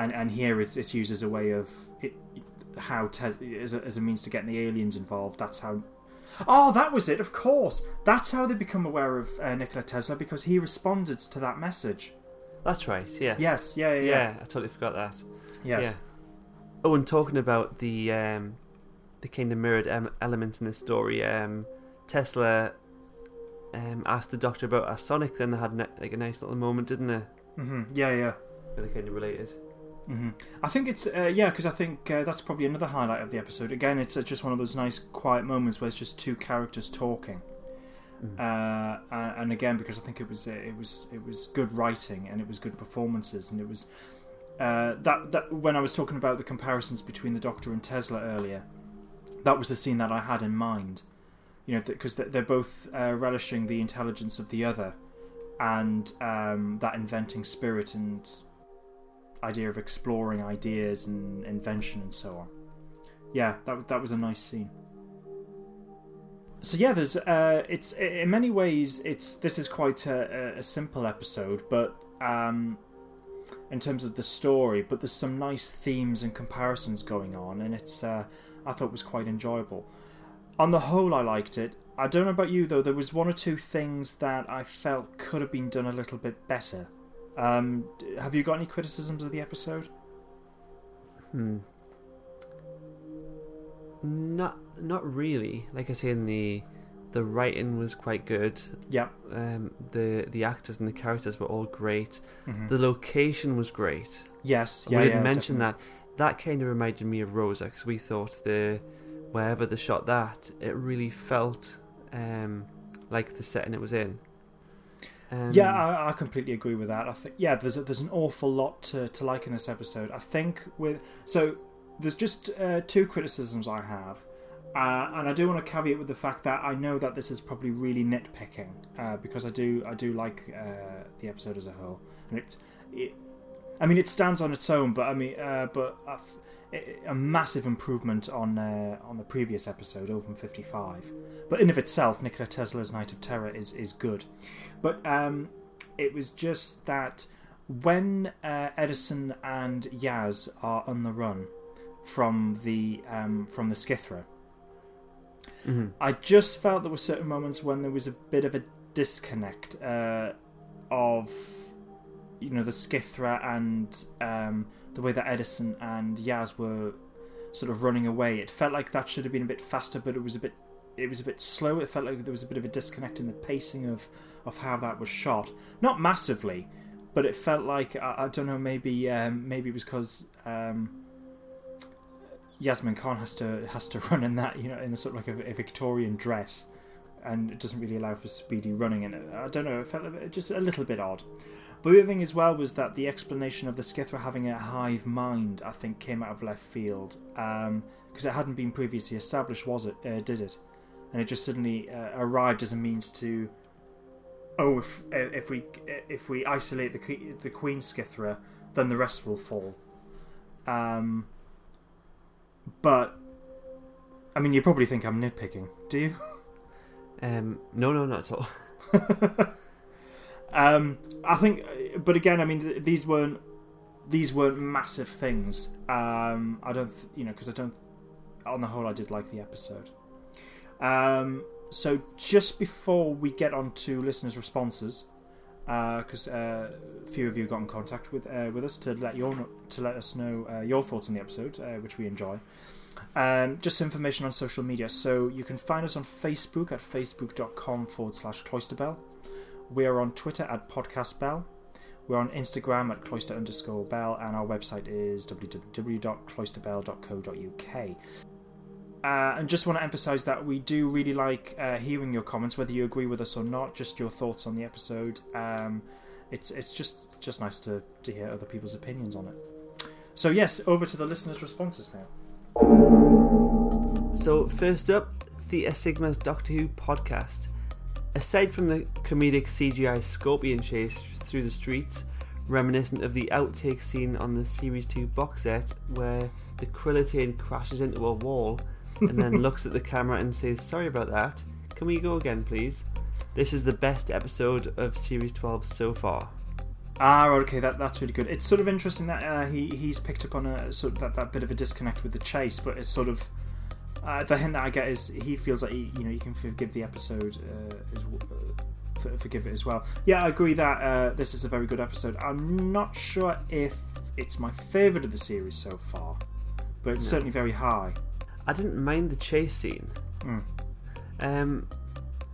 and and here it's it's used as a way of it, how Tes- as a, as a means to getting the aliens involved. That's how. Oh, that was it. Of course, that's how they become aware of uh, Nikola Tesla because he responded to that message. That's right. Yes. Yes. Yeah. Yeah. Yeah. yeah. I totally forgot that. Yes. Yeah. Oh, and talking about the um, the kind of mirrored em- elements in the story, um, Tesla um, asked the Doctor about a Sonic. Then they had ne- like a nice little moment, didn't they? hmm Yeah. Yeah. Where they kind of related. Hmm I think it's uh, yeah because I think uh, that's probably another highlight of the episode. Again, it's uh, just one of those nice quiet moments where it's just two characters talking. Mm. uh, and again because I think it was uh, it was it was good writing and it was good performances and it was uh, that that when I was talking about the comparisons between the Doctor and Tesla earlier, that was the scene that I had in mind. You know, because they're both uh, relishing the intelligence of the other, and um, that inventing spirit and idea of exploring ideas and invention and so on. Yeah, that that was a nice scene. So yeah, there's uh, it's in many ways it's this is quite a, a simple episode, but um, in terms of the story, but there's some nice themes and comparisons going on, and it's uh, I thought was quite enjoyable. On the whole, I liked it. I don't know about you though. There was one or two things that I felt could have been done a little bit better. Um, have you got any criticisms of the episode? Hmm. Not not really. Like I say, in the the writing was quite good. Yeah. Um, the the actors and the characters were all great. Mm-hmm. The location was great. Yes. we Yeah. didn't yeah, mention definitely. that. That kind of reminded me of Rosa because we thought the wherever they shot that, it really felt um, like the setting it was in. Um, Yeah, I, I completely agree with that. I think yeah, there's a, there's an awful lot to, to like in this episode. I think with so there's just uh, two criticisms I have, uh, and I do want to caveat with the fact that I know that this is probably really nitpicking uh, because I do I do like uh, the episode as a whole, and it, it I mean it stands on its own, but I mean uh, but a, a massive improvement on uh, on the previous episode, over 55. But in of itself, Nikola Tesla's Night of Terror is is good. But um, it was just that when uh, Edison and Yaz are on the run from the um, from the Skithra, mhm. I just felt there were certain moments when there was a bit of a disconnect uh, of you know the Skithra and um, the way that Edison and Yaz were sort of running away. It felt like that should have been a bit faster, but it was a bit it was a bit slow. It felt like there was a bit of a disconnect in the pacing of of how that was shot. Not massively, but it felt like I, I don't know. Maybe um, maybe it was because. Um, Yasmin Khan has to has to <laughs> run in that you know in a sort of like a, a Victorian dress, and it doesn't really allow for speedy running. And I don't know, it felt a bit, just a little bit odd. But the other thing as well was that the explanation of the Skithra having a hive mind, I think, came out of left field because it hadn't been previously established, was it? Uh, did it? And it just suddenly uh, arrived as a means to. Oh, if if we if we isolate the the Queen Skithra, then the rest will fall. Um, but I mean, you probably think I'm nitpicking, do you? <laughs> Um, no, no, not at all. <laughs> um, I think, but again, I mean, th- these weren't these weren't massive things. Um, I don't, th- you know, because I don't. On the whole, I did like the episode. Um, so just before we get on to listeners' responses, because uh, a few of you got in contact with uh, with us to let your to let us know uh, your thoughts on the episode, uh, which we enjoy. Um, just information on social media. So you can find us on Facebook at facebook.com forward slash cloisterbell. We are on Twitter at podcastbell. We're on Instagram at cloister underscore bell, and our website is www.cloisterbell.co.uk. Uh, and just want to emphasize that we do really like uh, hearing your comments, whether you agree with us or not. Just your thoughts on the episode. Um, it's it's just just nice to, to hear other people's opinions on it. So yes, over to the listeners' responses now. So, first up, the Asigma's Doctor Who podcast. Aside from the comedic CGI scorpion chase through the streets, reminiscent of the outtake scene on the Series 2 box set where the Krillitane crashes into a wall and then <laughs> looks at the camera and says, Sorry about that, can we go again, please? This is the best episode of Series 12 so far. Ah, okay, that that's really good. It's sort of interesting that uh, he he's picked up on a sort of that, that bit of a disconnect with the chase, but it's sort of uh, the hint that I get is he feels like he, you know you can forgive the episode uh, as, uh, for, forgive it as well. Yeah, I agree that uh, this is a very good episode. I'm not sure if it's my favourite of the series so far, but it's No. certainly very high. I didn't mind the chase scene. Mm. Um,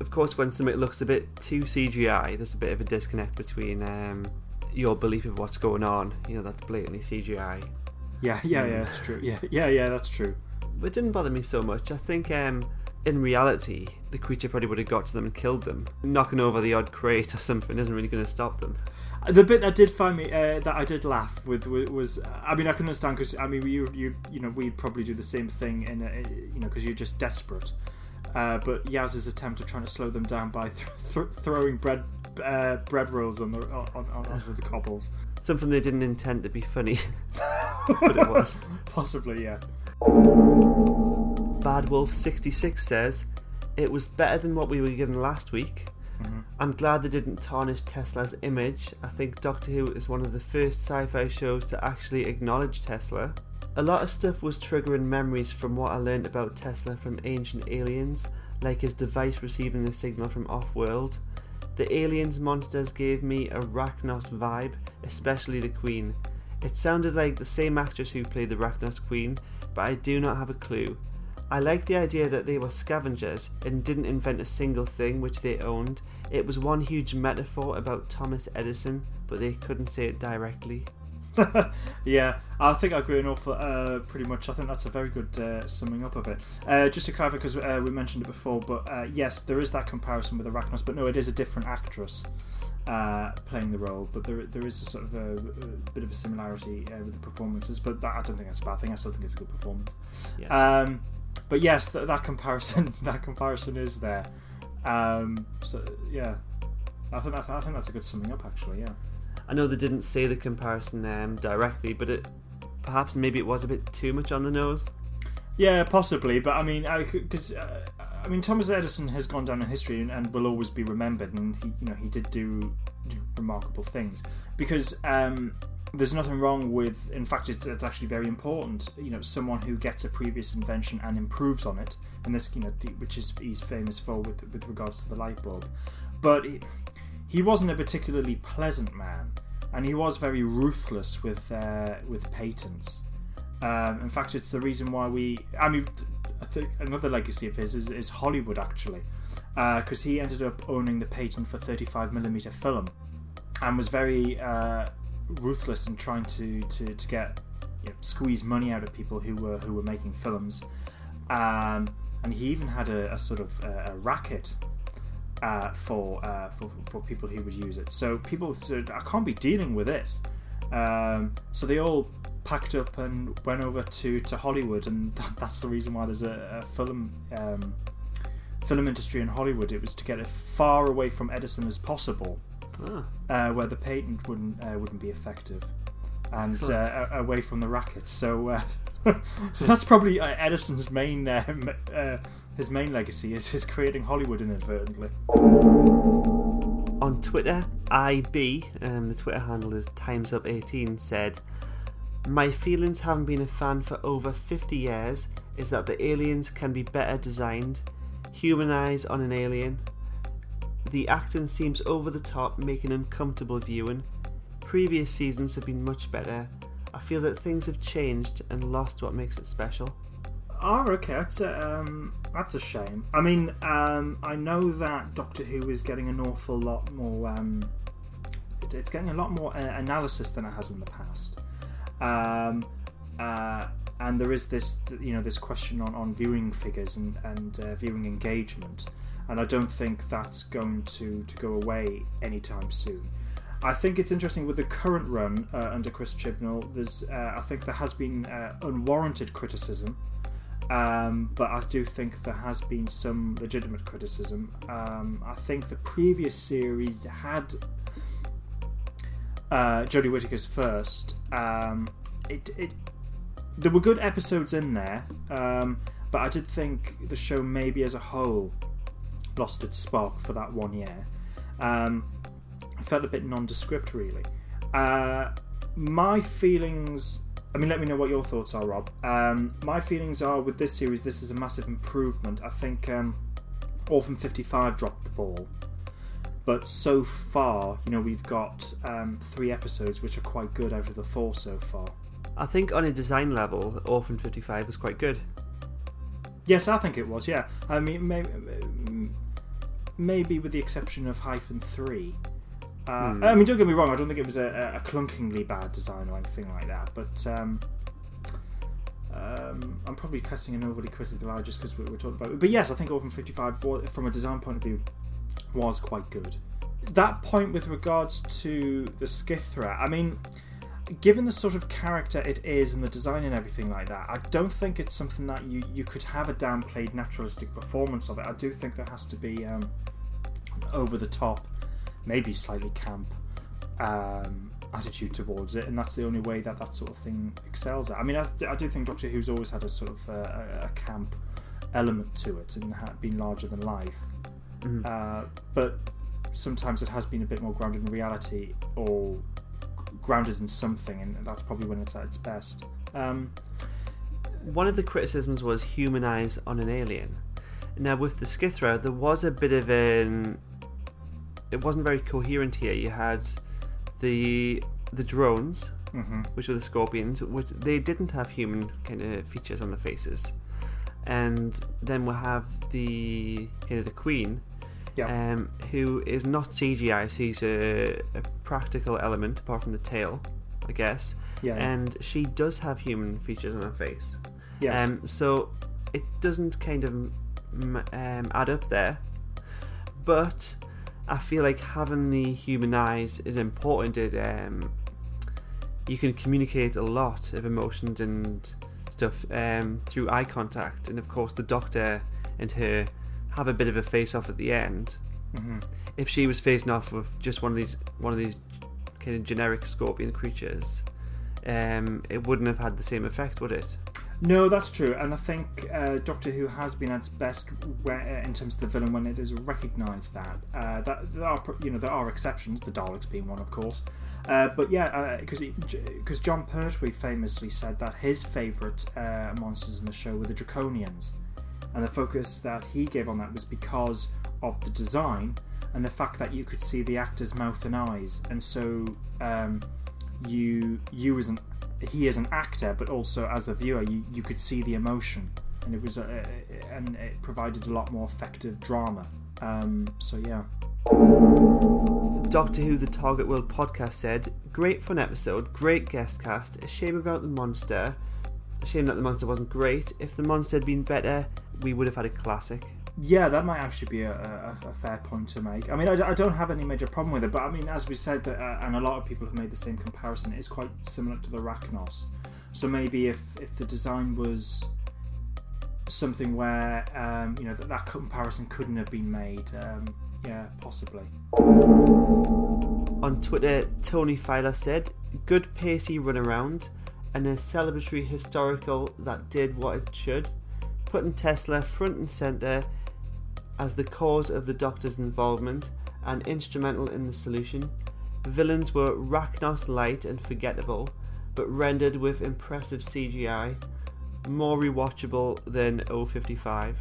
of course, when something looks a bit too CGI, there's a bit of a disconnect between um, your belief of what's going on. You know, that's blatantly CGI. Yeah, yeah, yeah, that's true. Yeah, yeah, yeah, that's true. But it didn't bother me so much. I think um, in reality, the creature probably would have got to them and killed them. Knocking over the odd crate or something isn't really going to stop them. The bit that did find me uh, that I did laugh with was, I mean, I can understand because I mean, you you you know, we'd probably do the same thing in a, you know because you're just desperate. Uh, but Yaz's attempt of trying to slow them down by th- th- throwing bread uh, bread rolls on the on, on, onto the cobbles. Something they didn't intend to be funny, <laughs> but it was. <laughs> Possibly, yeah. Bad Wolf 66 says, It was better than what we were given last week. Mm-hmm. I'm glad they didn't tarnish Tesla's image. I think Doctor Who is one of the first sci fi shows to actually acknowledge Tesla. A lot of stuff was triggering memories from what I learned about Tesla from Ancient Aliens, like his device receiving a signal from off world. The aliens monsters gave me a Racnoss vibe, especially the Queen. It sounded like the same actress who played the Racnoss Queen, but I do not have a clue. I like the idea that they were scavengers and didn't invent a single thing which they owned. It was one huge metaphor about Thomas Edison, but they couldn't say it directly. <laughs> yeah, I think I agree awful, uh, pretty much. I think that's a very good uh, summing up of it. Uh, just to clarify, because uh, we mentioned it before, but uh, yes, there is that comparison with Arachnos, but no, it is a different actress uh, playing the role. But there, there is a sort of a, a bit of a similarity with the performances. But that, I don't think that's a bad thing. I still think it's a good performance. Yes. Um, but yes, that, that comparison, <laughs> that comparison is there. Um, so yeah, I think that, I think that's a good summing up, actually. Yeah. I know they didn't say the comparison um, directly, but it perhaps maybe it was a bit too much on the nose. Yeah, possibly, but I mean, because uh, I mean, Thomas Edison has gone down in history and, and, will always be remembered, and he, you know, he did do, remarkable things. Because um, there's nothing wrong with, in fact, it's, it's, actually very important. You know, someone who gets a previous invention and improves on it, and this, you know, the, which is he's famous for with with regards to the light bulb, but. He wasn't a particularly pleasant man, and he was very ruthless with uh, with patents. Um, in fact, it's the reason why we. I mean, I another legacy of his is, is Hollywood actually, because uh, he ended up owning the patent for 35 millimeter film, and was very uh, ruthless in trying to to, to get you know, squeeze money out of people who were who were making films. Um, and he even had a, a sort of a racket uh, for, uh, for for people who would use it. So people said, "I can't be dealing with this." Um, so they all packed up and went over to, to Hollywood, and <laughs> that, that's the reason why there's a, a film um, film industry in Hollywood. It was to get it far away from Edison as possible, ah. uh, where the patent wouldn't uh, wouldn't be effective, and uh, away from the rackets. So. Uh, <laughs> so that's probably Edison's main his main legacy is his creating Hollywood inadvertently. On Twitter, IB, um, the Twitter handle is Times Up 18, said, My feelings having been a fan for over 50 years is that the aliens can be better designed, human eyes on an alien. The acting seems over the top, making uncomfortable viewing. Previous seasons have been much better. I feel that things have changed and lost what makes it special. Oh, okay. That's a, um, that's a shame. I mean, um, I know that Doctor Who is getting an awful lot more. Um, it's getting a lot more uh, analysis than it has in the past. Um, uh, and there is this, you know, this question on, on viewing figures and, and uh, viewing engagement, and I don't think that's going to, to go away anytime soon. I think it's interesting with the current run uh, under Chris Chibnall. There's, uh, I think there has been uh, unwarranted criticism um, but I do think there has been some legitimate criticism. Um, I think the previous series had uh, Jodie Whittaker's first. Um, it, it, there were good episodes in there, um, but I did think the show maybe as a whole lost its spark for that one year. Um, I felt a bit nondescript, really. Uh, my feelings I mean, let me know what your thoughts are, Rob. Um, my feelings are with this series, this is a massive improvement. I think um, Orphan 55 dropped the ball. But so far, you know, we've got um, three episodes which are quite good out of the four so far. I think on a design level, Orphan 55 was quite good. Yes, I think it was, yeah. I mean, maybe, maybe with the exception of Hyphen 3. Uh, hmm. I mean, don't get me wrong. I don't think it was a, a, clunkingly bad design or anything like that. But um, um, I'm probably casting an overly critical eye just because we were talking about it. But yes, I think Orphan 55, wa- from a design point of view, was quite good. That point with regards to the Skithra, I mean, given the sort of character it is and the design and everything like that, I don't think it's something that you, you could have a downplayed naturalistic performance of it. I do think there has to be um, over the top, maybe slightly camp um, attitude towards it, and that's the only way that that sort of thing excels at. I mean, I, I do think Doctor Who's always had a sort of uh, a, a camp element to it and had been larger than life, Mhm. uh, but sometimes it has been a bit more grounded in reality or grounded in something, and that's probably when it's at its best. Um, One of the criticisms was human eyes on an alien. Now, with the Skithra, there was a bit of an. It wasn't very coherent here. You had the the drones, mhm. which were the scorpions, which they didn't have human kind of features on the faces, and then we'll have the kind of the queen, Yeah. um, who is not CGI. She's a, a practical element apart from the tail, I guess, Yeah. and she does have human features on her face. yes. Um, so it doesn't kind of um, add up there. But I feel like having the human eyes is important. It um, you can communicate a lot of emotions and stuff um, through eye contact, and of course the doctor and her have a bit of a face off at the end. Mhm. If she was facing off with just one of these one of these kind of generic scorpion creatures, um, it wouldn't have had the same effect, would it? No, that's true, and I think uh, Doctor Who has been at its best where, in terms of the villain when it has recognised that. Uh, that there are, you know, there are exceptions, the Daleks being one, of course. Uh, but yeah, because because Jon Pertwee famously said that his favourite uh, monsters in the show were the Draconians, and the focus that he gave on that was because of the design and the fact that you could see the actor's mouth and eyes, and so um, you you as an he is an actor, but also as a viewer, you, you could see the emotion, and it was a, and it provided a lot more effective drama. Um, so yeah, Doctor Who The Target World podcast said, Great fun episode, great guest cast. A shame about the monster. A shame that the monster wasn't great. If the monster had been better, we would have had a classic. Yeah, that might actually be a, a, a fair point to make. I mean, I, I don't have any major problem with it, but I mean, as we said, that, uh, and a lot of people have made the same comparison, it is quite similar to the Racnoss. So maybe if if the design was something where um, you know that, that comparison couldn't have been made, um, yeah, possibly. On Twitter, Tony Filer said, Good pacey runaround and a celebratory historical that did what it should, putting Tesla front and centre as the cause of the Doctor's involvement and instrumental in the solution. Villains were Racnoss light and forgettable, but rendered with impressive CGI, more rewatchable than 055.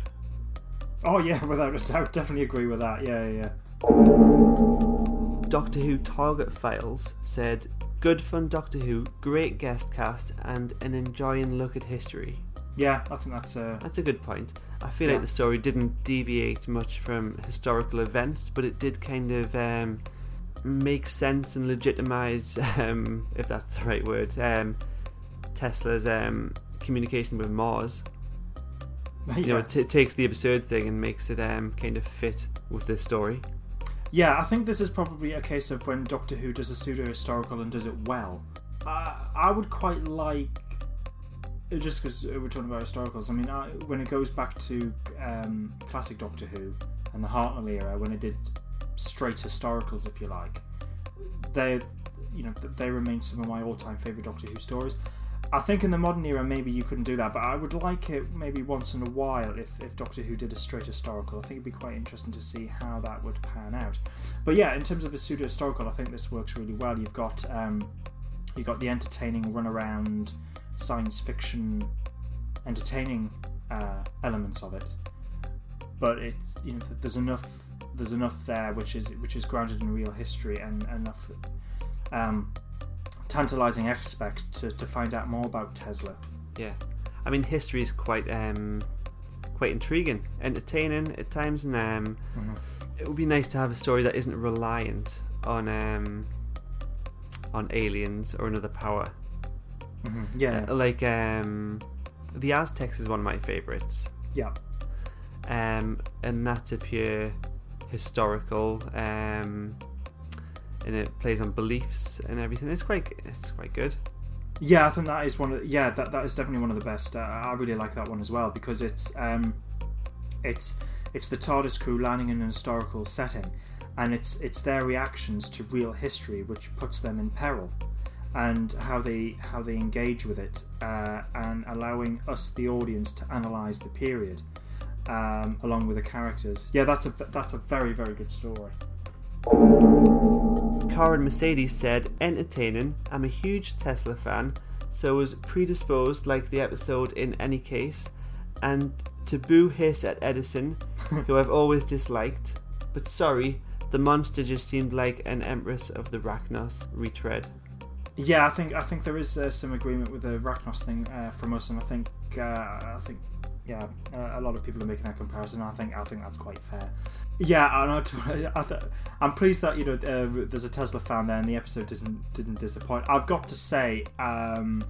Oh yeah, <laughs> without a doubt, definitely agree with that. Yeah, yeah. yeah. Doctor Who Target Files said, Good fun Doctor Who, great guest cast, and an enjoying look at history. Yeah, I think that's uh, That's a good point. I feel Yeah. like the story didn't deviate much from historical events, but it did kind of um, make sense and legitimize, <laughs> um, if that's the right word, um, Tesla's um, communication with Mars. <laughs> You know, it t- takes the absurd thing and makes it um, kind of fit with this story. Yeah, I think this is probably a case of when Doctor Who does a pseudo historical and does it well. Uh, I would quite like, just because we're talking about historicals. I mean, I, when it goes back to um, classic Doctor Who and the Hartnell era, when it did straight historicals, if you like, they, you know, they remain some of my all-time favorite Doctor Who stories. I think in the modern era, maybe you couldn't do that, but I would like it maybe once in a while if, if Doctor Who did a straight historical. I think it'd be quite interesting to see how that would pan out. But yeah, in terms of a pseudo historical, I think this works really well. You've got um, you've got the entertaining run around science fiction, entertaining uh, elements of it, but it's you know there's enough there's enough there which is which is grounded in real history and enough um, tantalizing aspects to, to find out more about Tesla. Yeah, I mean history is quite um, quite intriguing, entertaining at times, and um, it would be nice to have a story that isn't reliant on um, on aliens or another power. Mhm. Yeah, Uh, like um, the Aztecs is one of my favourites. Yeah. Um, and that's a pure historical. Um, and it plays on beliefs and everything. It's quite it's quite good. Yeah, I think that is one of yeah that that is definitely one of the best. Uh, I really like that one as well because it's um, it's it's the TARDIS crew landing in an historical setting, and it's it's their reactions to real history which puts them in peril, and how they how they engage with it, uh, and allowing us the audience to analyze the period, um, along with the characters. Yeah, that's a that's a very very good story. Karen Mercedes said, entertaining. I'm a huge Tesla fan, so was predisposed like the episode in any case, and to boo hiss at Edison, who I've <laughs> always disliked. But sorry, the monster just seemed like an Empress of the Racnoss retread. Yeah, I think I think there is uh, some agreement with the Racnoss thing uh, from us, and I think uh, I think yeah, uh, a lot of people are making that comparison. I think I think that's quite fair. Yeah, I <laughs> I am pleased that you know uh, there's a Tesla fan there, and the episode didn't didn't disappoint. I've got to say, um,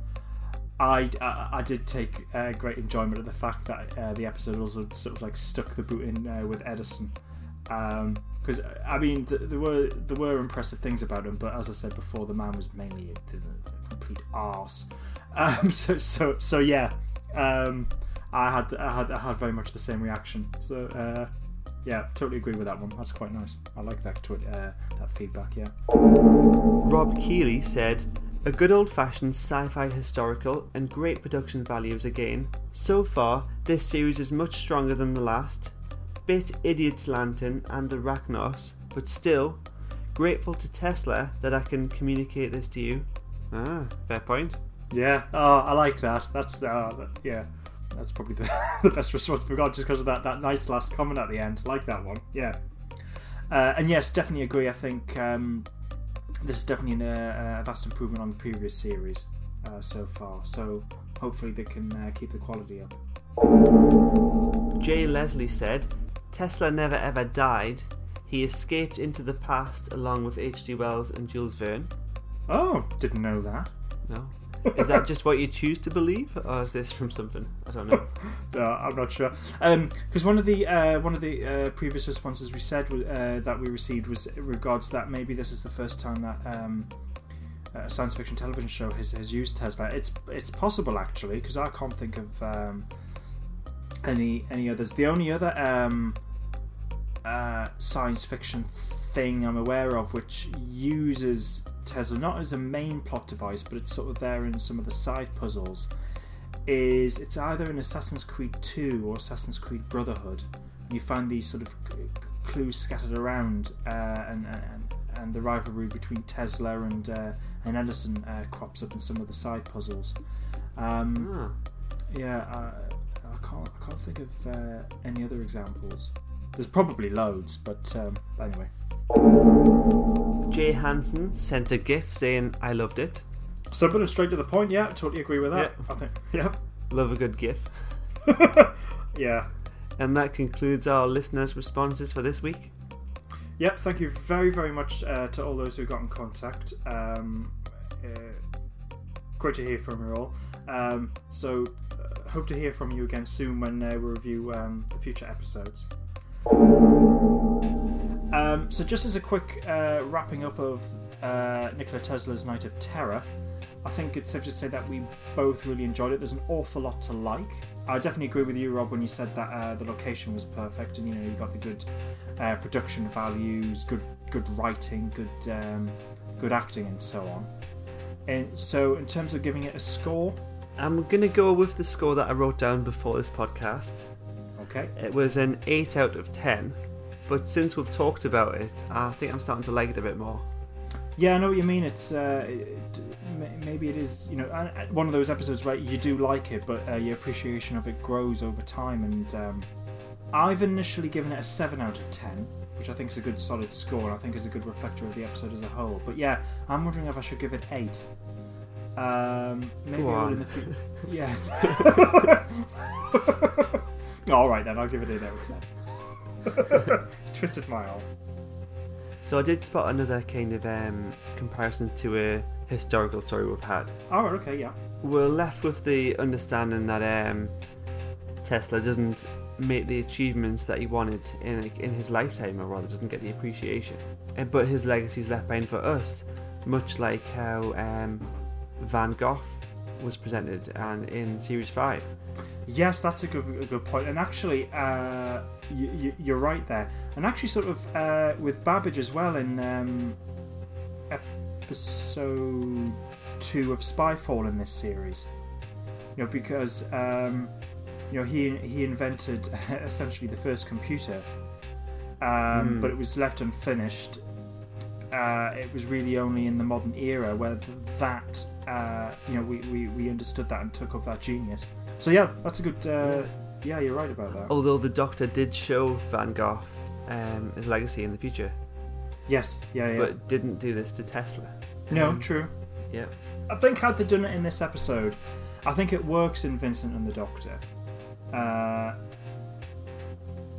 I, I, I did take uh, great enjoyment of the fact that uh, the episode also sort of like stuck the boot in uh, with Edison, because um, I mean th- there were there were impressive things about him, but as I said before, the man was mainly a, complete arse. <laughs> Um, so so so yeah. Um, I had I had I had very much the same reaction. So uh, yeah, totally agree with that one. That's quite nice. I like that twi- uh, that feedback. Yeah. Rob Keeley said, "A good old-fashioned sci-fi historical and great production values again. So far, this series is much stronger than the last. Bit Idiot's Lantern and the Racnoss, but still." Grateful to Tesla that I can communicate this to you. Ah, fair point. Yeah, oh, I like that. That's uh, yeah that's probably the, <laughs> the best response we got just because of that, that nice last comment at the end. Like that one, yeah. Uh, and yes, definitely agree. I think um, this is definitely a, a, vast improvement on the previous series uh, so far. So hopefully they can uh, keep the quality up. Jay Leslie said, Tesla never ever died. He escaped into the past along with H.G. Wells and Jules Verne. Oh, didn't know that. No is that just what you choose to believe, or is this from something? I don't know. <laughs> no, I'm not sure. Because um, one of the uh, one of the uh, previous responses we said uh, that we received was regards that maybe this is the first time that um, a science fiction television show has, has used Tesla. It's it's possible actually because I can't think of um, any any others. The only other um, uh, science fiction thing I'm aware of which uses Tesla not as a main plot device, but it's sort of there in some of the side puzzles. Is it's either in Assassin's Creed 2 or Assassin's Creed Brotherhood. You find these sort of clues scattered around, uh, and, and, and the rivalry between Tesla and uh, and Edison uh, crops up in some of the side puzzles. Um, oh. Yeah, I can't I can't think of uh, any other examples. There's probably loads, but um, anyway. Jay Hansen sent a GIF saying, I loved it. Simple and straight to the point, yeah, totally agree with that. Yeah. I think, <laughs> yeah. Love a good GIF. <laughs> yeah. And that concludes our listeners' responses for this week. Yep, thank you very, very much uh, to all those who got in contact. Um, uh, great to hear from you all. Um, so, uh, hope to hear from you again soon when uh, we review um, the future episodes. Um, so, just as a quick uh, wrapping up of uh, Nikola Tesla's Night of Terror, I think it's safe to say that we both really enjoyed it. There's an awful lot to like. I definitely agree with you, Rob, when you said that uh, the location was perfect, and you know you got the good uh, production values, good good writing, good um, good acting, and so on. And so, in terms of giving it a score, I'm gonna go with the score that I wrote down before this podcast. Okay. It was an eight out of ten. But since we've talked about it, I think I'm starting to like it a bit more. Yeah, I know what you mean. It's uh, it, maybe it is you know one of those episodes right. You do like it, but uh, your appreciation of it grows over time. And um, I've initially given it a seven out of ten, which I think is a good solid score, I think is a good reflector of the episode as a whole. But yeah, I'm wondering if I should give it eight. Um, maybe in the future. <laughs> Yeah. <laughs> All right then, I'll give it an out. <laughs> Twisted my arm. So I did spot another kind of um, comparison to a historical story we've had. Oh, okay, yeah. We're left with the understanding that um, Tesla doesn't make the achievements that he wanted in in his lifetime, or rather, doesn't get the appreciation. Uh, But his legacy is left behind for us, much like how um, Van Gogh was presented and in Series Five. Yes, that's a good, a good point. And actually, uh, you, you're right there. And actually, sort of uh, with Babbage as well in um, episode two of Spyfall in this series. You know, because um, you know he he invented <laughs> essentially the first computer, um, Hmm. but it was left unfinished. Uh, it was really only in the modern era where that uh, you know we, we, we understood that and took up that genius. So yeah, that's a good. Uh, yeah, you're right about that. Although the Doctor did show Van Gogh um, his legacy in the future, Yes, yeah, yeah. but didn't do this to Tesla. no, Um, true. Yeah. I think had they done it in this episode, I think it works in Vincent and the Doctor. Uh,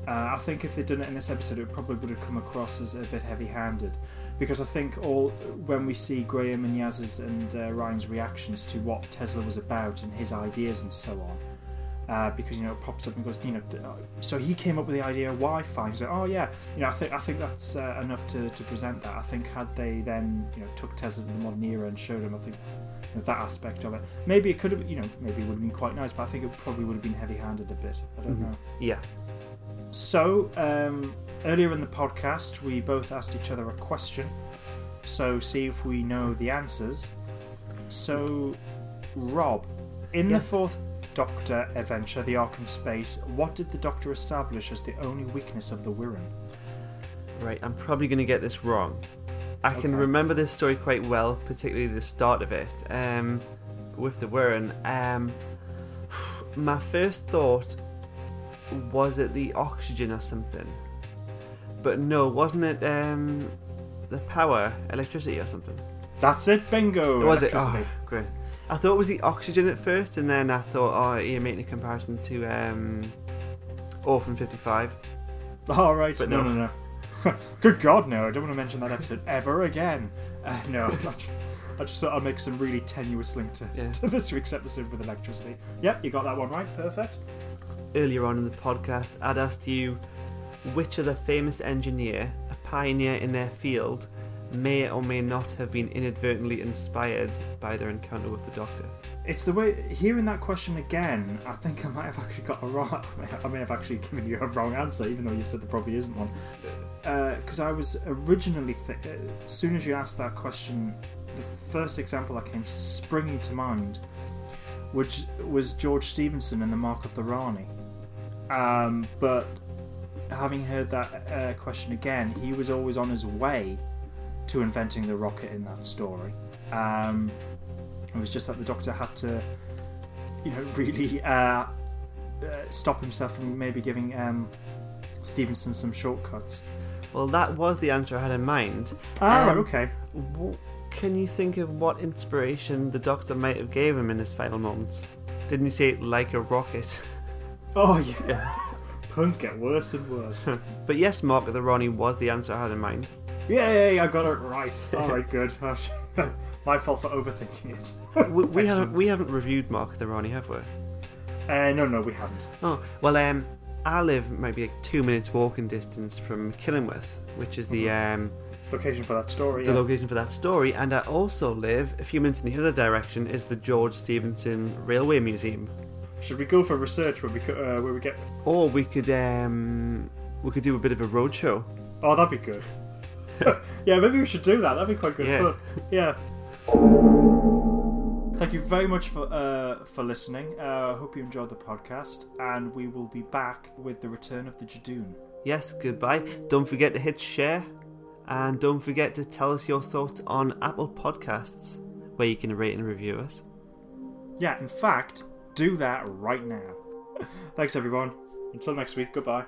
uh, I think if they'd done it in this episode, it probably would have come across as a bit heavy-handed, because I think all when we see Graham and Yaz's and uh, Ryan's reactions to what Tesla was about and his ideas and so on. Uh, because you know it pops up and goes, you know, uh, so he came up with the idea of Wi-Fi. He's like, oh yeah, you know, I think I think that's uh, enough to, to present that. I think had they then you know took Tesla to the modern era and showed him, I think you know, that aspect of it, maybe it could have, you know, maybe it would have been quite nice, but I think it probably would have been heavy-handed a bit. I don't Mhm. know. Yes. So, um, earlier in the podcast, we both asked each other a question. So, see if we know the answers. So, Rob, in Yes. the fourth Doctor adventure, The Ark in Space, what did the Doctor establish as the only weakness of the Wirrn? Right, I'm probably going to get this wrong. I can Okay. remember this story quite well, particularly the start of it. Um, with the Wirrn, um, <sighs> my first thought was it the oxygen or something, but no, wasn't it um, the power, electricity or something? That's it, bingo! was it? Oh, great. I thought it was the oxygen at first, and then I thought, oh, you're making a comparison to um, Orphan 55. All right, But no, no. no, no. <laughs> Good God, no! I don't want to mention that episode <laughs> ever again. Uh, no, I just- I just thought I'd make some really tenuous link to, Yeah. to this week's episode with electricity. Yep, you got that one right. Perfect. earlier on in the podcast, I'd asked you which other famous engineer, a pioneer in their field, may or may not have been inadvertently inspired by their encounter with the Doctor. It's the way hearing that question again. I think I might have actually got a wrong. I may have actually given you a wrong answer, even though you said there probably isn't one. Because I was originally, th- uh, as soon as you asked that question, the first example that came springing to mind, which was George Stephenson in The Mark of the Rani. Um, but having heard that uh, question again, he was always on his way to inventing the rocket in that story. Um, it was just that the Doctor had to, you know, really uh, uh, stop himself from maybe giving um, Stephenson some shortcuts. Well, that was the answer I had in mind. Ah, Um, okay. W- Can you think of what inspiration the Doctor might have gave him in his final moments? Didn't he say like a rocket? Oh <laughs> yeah. Puns get worse and worse. <laughs> but yes, Mark the Rani was the answer I had in mind. Yay! I got it right. All right, good. <laughs> My fault for overthinking it. <laughs> We, we haven't we haven't reviewed Mark the Rani, have we? Uh, no, no, we haven't. Oh well, um, I live maybe like two minutes walking distance from Killingworth, which is the um, Location for that story. the Yeah. location for that story, and I also live a few minutes in the other direction is the George Stephenson Railway Museum. Should we go for research where we co- uh, where we get? Or we could um, we could do a bit of a roadshow. Oh, that'd be good. <laughs> <laughs> yeah, maybe we should do that. That'd be quite good Yeah. fun. Yeah. Thank you very much for uh, for listening. I uh, hope you enjoyed the podcast, and we will be back with the return of the Judoon. Yes, goodbye. Don't forget to hit share, and don't forget to tell us your thoughts on Apple Podcasts, where you can rate and review us. Yeah, in fact, do that right now. Thanks, everyone. Until next week. Goodbye.